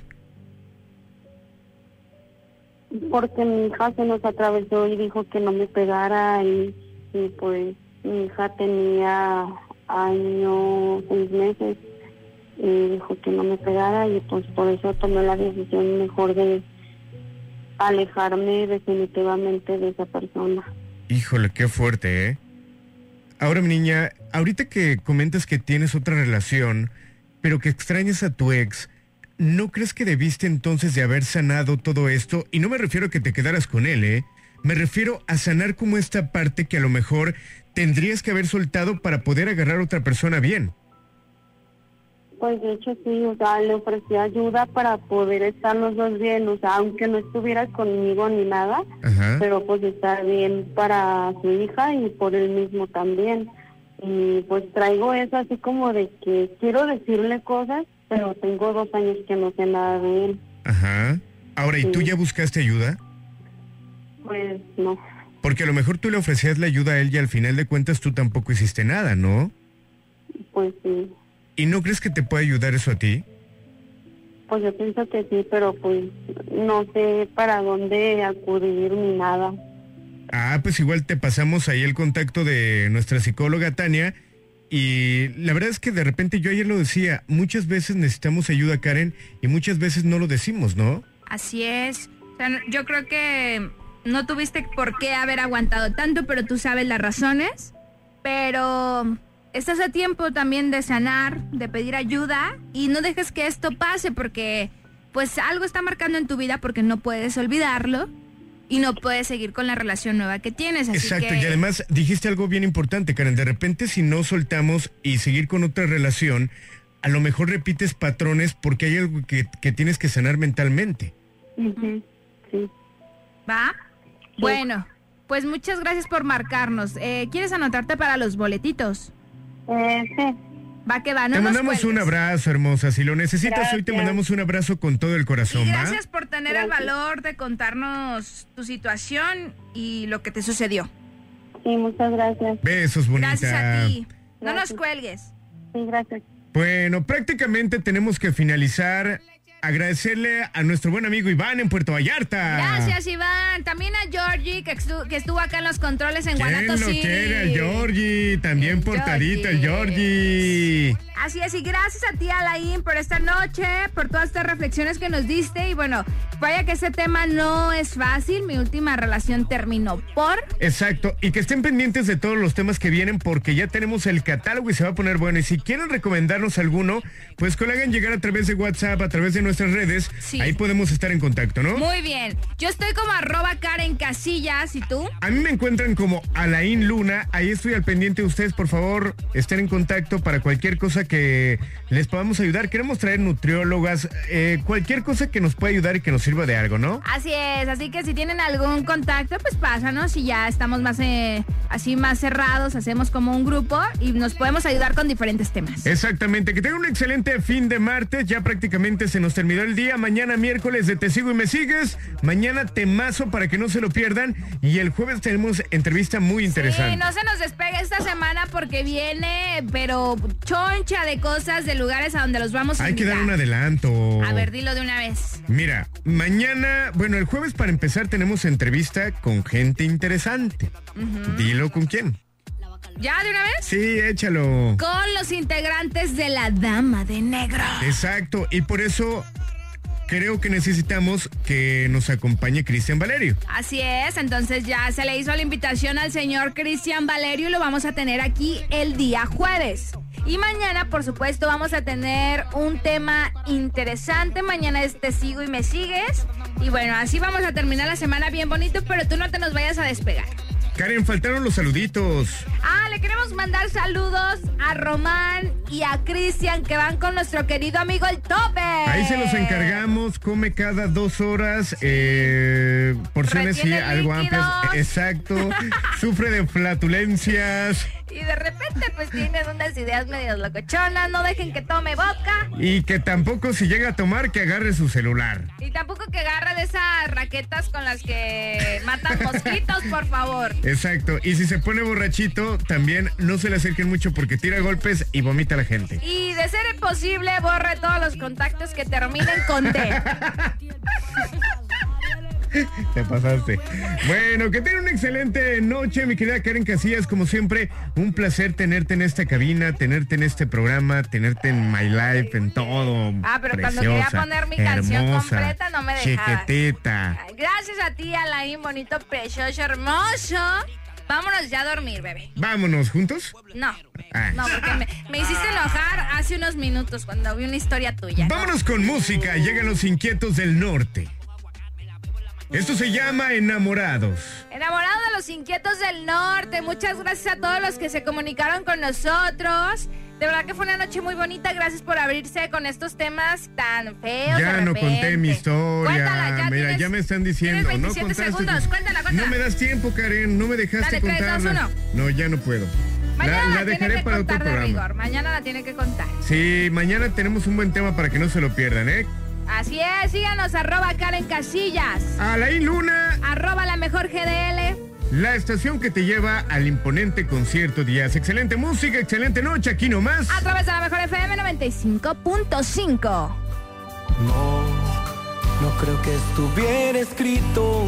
Porque mi hija se nos atravesó y dijo que no me pegara y, pues mi hija tenía año, seis meses y dijo que no me pegara y pues por eso tomé la decisión mejor de alejarme definitivamente de esa persona. Híjole, qué fuerte, ¿eh? Ahora, mi niña, ahorita que comentas que tienes otra relación, pero que extrañas a tu ex, ¿no crees que debiste entonces de haber sanado todo esto? Y no me refiero a que te quedaras con él, ¿eh? Me refiero a sanar como esta parte que a lo mejor tendrías que haber soltado para poder agarrar a otra persona bien. Pues de hecho sí, o sea, le ofrecí ayuda para poder estar los dos bien, o sea, aunque no estuviera conmigo ni nada, Ajá. pero pues estar bien para su hija y por él mismo también. Y pues traigo eso así como de que quiero decirle cosas, pero tengo dos años que no sé nada de él. Ajá. Ahora, ¿y tú Sí. ya buscaste ayuda? Pues no, Porque a lo mejor tú le ofrecías la ayuda a él y al final de cuentas tú tampoco hiciste nada, ¿no? pues sí, ¿Y no crees que te puede ayudar eso a ti? pues yo pienso que sí, pero pues no sé para dónde acudir ni nada. Ah, pues igual te pasamos ahí el contacto de nuestra psicóloga Tania. Y la verdad es que de repente yo ayer lo decía, muchas veces necesitamos ayuda, Karen, y muchas veces no lo decimos, ¿no? Así es. O sea, yo creo que no tuviste por qué haber aguantado tanto, pero tú sabes las razones. Pero estás a tiempo también de sanar, de pedir ayuda y no dejes que esto pase porque pues algo está marcando en tu vida porque no puedes olvidarlo y no puedes seguir con la relación nueva que tienes. Así Exacto, que y además dijiste algo bien importante, Karen. De repente, si no soltamos y seguir con otra relación, a lo mejor repites patrones porque hay algo que, que tienes que sanar mentalmente. Ujú, Sí. ¿Va? Bueno, pues muchas gracias por marcarnos. Eh, ¿Quieres anotarte para los boletitos? Eh, sí. Va que va, no te nos mandamos un abrazo, hermosa. Si lo necesitas hoy, te mandamos un abrazo con todo el corazón, Y ¿va? gracias por tener el valor de contarnos tu situación y lo que te sucedió. Sí, muchas gracias. Besos, bonita. Gracias a ti. No nos cuelgues. Sí, gracias. Bueno, prácticamente tenemos que finalizar. Agradecerle a nuestro buen amigo Iván en Puerto Vallarta. Gracias, Iván. También a Georgie, que, estu- que estuvo acá en los controles en ¿Quién Guanato lo City. quiere? El Georgie. También portadito el Georgie. Así es, y gracias a ti, Alain, por esta noche, por todas estas reflexiones que nos diste. Y bueno, vaya que ese tema no es fácil. Mi última relación terminó por. Exacto, y que estén pendientes de todos los temas que vienen porque ya tenemos el catálogo y se va a poner bueno. Y si quieren recomendarnos alguno, pues que lo hagan llegar a través de WhatsApp, a través de nuestra nuestras redes. Sí. Ahí podemos estar en contacto, ¿no? Muy bien. Yo estoy como arroba Karen Casillas, ¿y tú? A mí me encuentran como Alain Luna. Ahí estoy al pendiente de ustedes. Por favor, estén en contacto para cualquier cosa que les podamos ayudar. Queremos traer nutriólogas, eh, cualquier cosa que nos pueda ayudar y que nos sirva de algo, ¿no? Así es, así que si tienen algún contacto, pues pásanos y ya estamos más eh, así más cerrados, hacemos como un grupo y nos podemos ayudar con diferentes temas. Exactamente, que tengan un excelente fin de martes, ya prácticamente se nos terminó el día, mañana miércoles de Te Sigo y Me Sigues, mañana temazo para que no se lo pierdan y el jueves tenemos entrevista muy interesante. Sí, no se nos despegue esta semana porque viene, pero choncha de cosas, de lugares a donde los vamos a Hay que dar un adelanto. A ver, dilo de una vez. Mira, mañana, bueno, el jueves para empezar tenemos entrevista con gente interesante. Dilo con quién. ¿Ya de una vez? Sí, échalo. Con los integrantes de la Dama de Negro. Exacto, y por eso creo que necesitamos que nos acompañe Cristian Valerio. Así es, entonces ya se le hizo la invitación al señor Cristian Valerio y lo vamos a tener aquí el día jueves. Y mañana, por supuesto, vamos a tener un tema interesante. Mañana es Te sigo y me sigues. Y bueno, así vamos a terminar la semana bien bonito, pero tú no te nos vayas a despegar. Karen, faltaron los saluditos. Ah, le queremos mandar saludos a Román y a Cristian que van con nuestro querido amigo el Tope. Ahí se los encargamos, come cada dos horas, eh, porciones y algo amplias. Exacto. Sufre de flatulencias Y de repente pues tienen unas ideas medias locochonas, no dejen que tome vodka. y que tampoco si llega a tomar que agarre su celular. Y tampoco que agarre de esas raquetas con las que matan mosquitos, por favor. Exacto. Y si se pone borrachito, también no se le acerquen mucho porque tira golpes y vomita a la gente. Y de ser posible, borre todos los contactos que terminen con D. Te pasaste. Bueno, que tenga una excelente noche, mi querida Karen Casillas. Como siempre, un placer tenerte en esta cabina, tenerte en este programa, tenerte en My Life, en todo. Ah, pero cuando quería Preciosa, poner mi canción hermosa, completa no me dejabas. Chiquitita. Gracias a ti, Alain, bonito, precioso, hermoso. Vámonos ya a dormir, bebé. Vámonos juntos. No, Ah. no, porque me, me hiciste enojar hace unos minutos cuando vi una historia tuya. Vámonos con música. Llegan los inquietos del norte. Esto se llama Enamorados. Enamorado de los inquietos del norte. Muchas gracias a todos los que se comunicaron con nosotros. De verdad que fue una noche muy bonita. Gracias por abrirse con estos temas tan feos. Ya de no conté mi historia. Cuéntala, ya Mira, tienes- ya me están diciendo. no 27 contaste tu- segundos. Cuéntala, cuéntala. No me das tiempo, Karen. No me dejaste dos, No, ya no puedo. Mañana la, la, la tiene dejaré que para otro contar de programa. rigor. Mañana la tiene que contar. Sí, mañana tenemos un buen tema para que no se lo pierdan, ¿eh? Así es, síganos, arroba Karen Casillas. Alain Luna. Arroba la mejor GDL. La estación que te lleva al imponente concierto Díaz. Excelente música, excelente noche, aquí nomás. A través de la mejor FM 95.5. No, no creo que estuviera escrito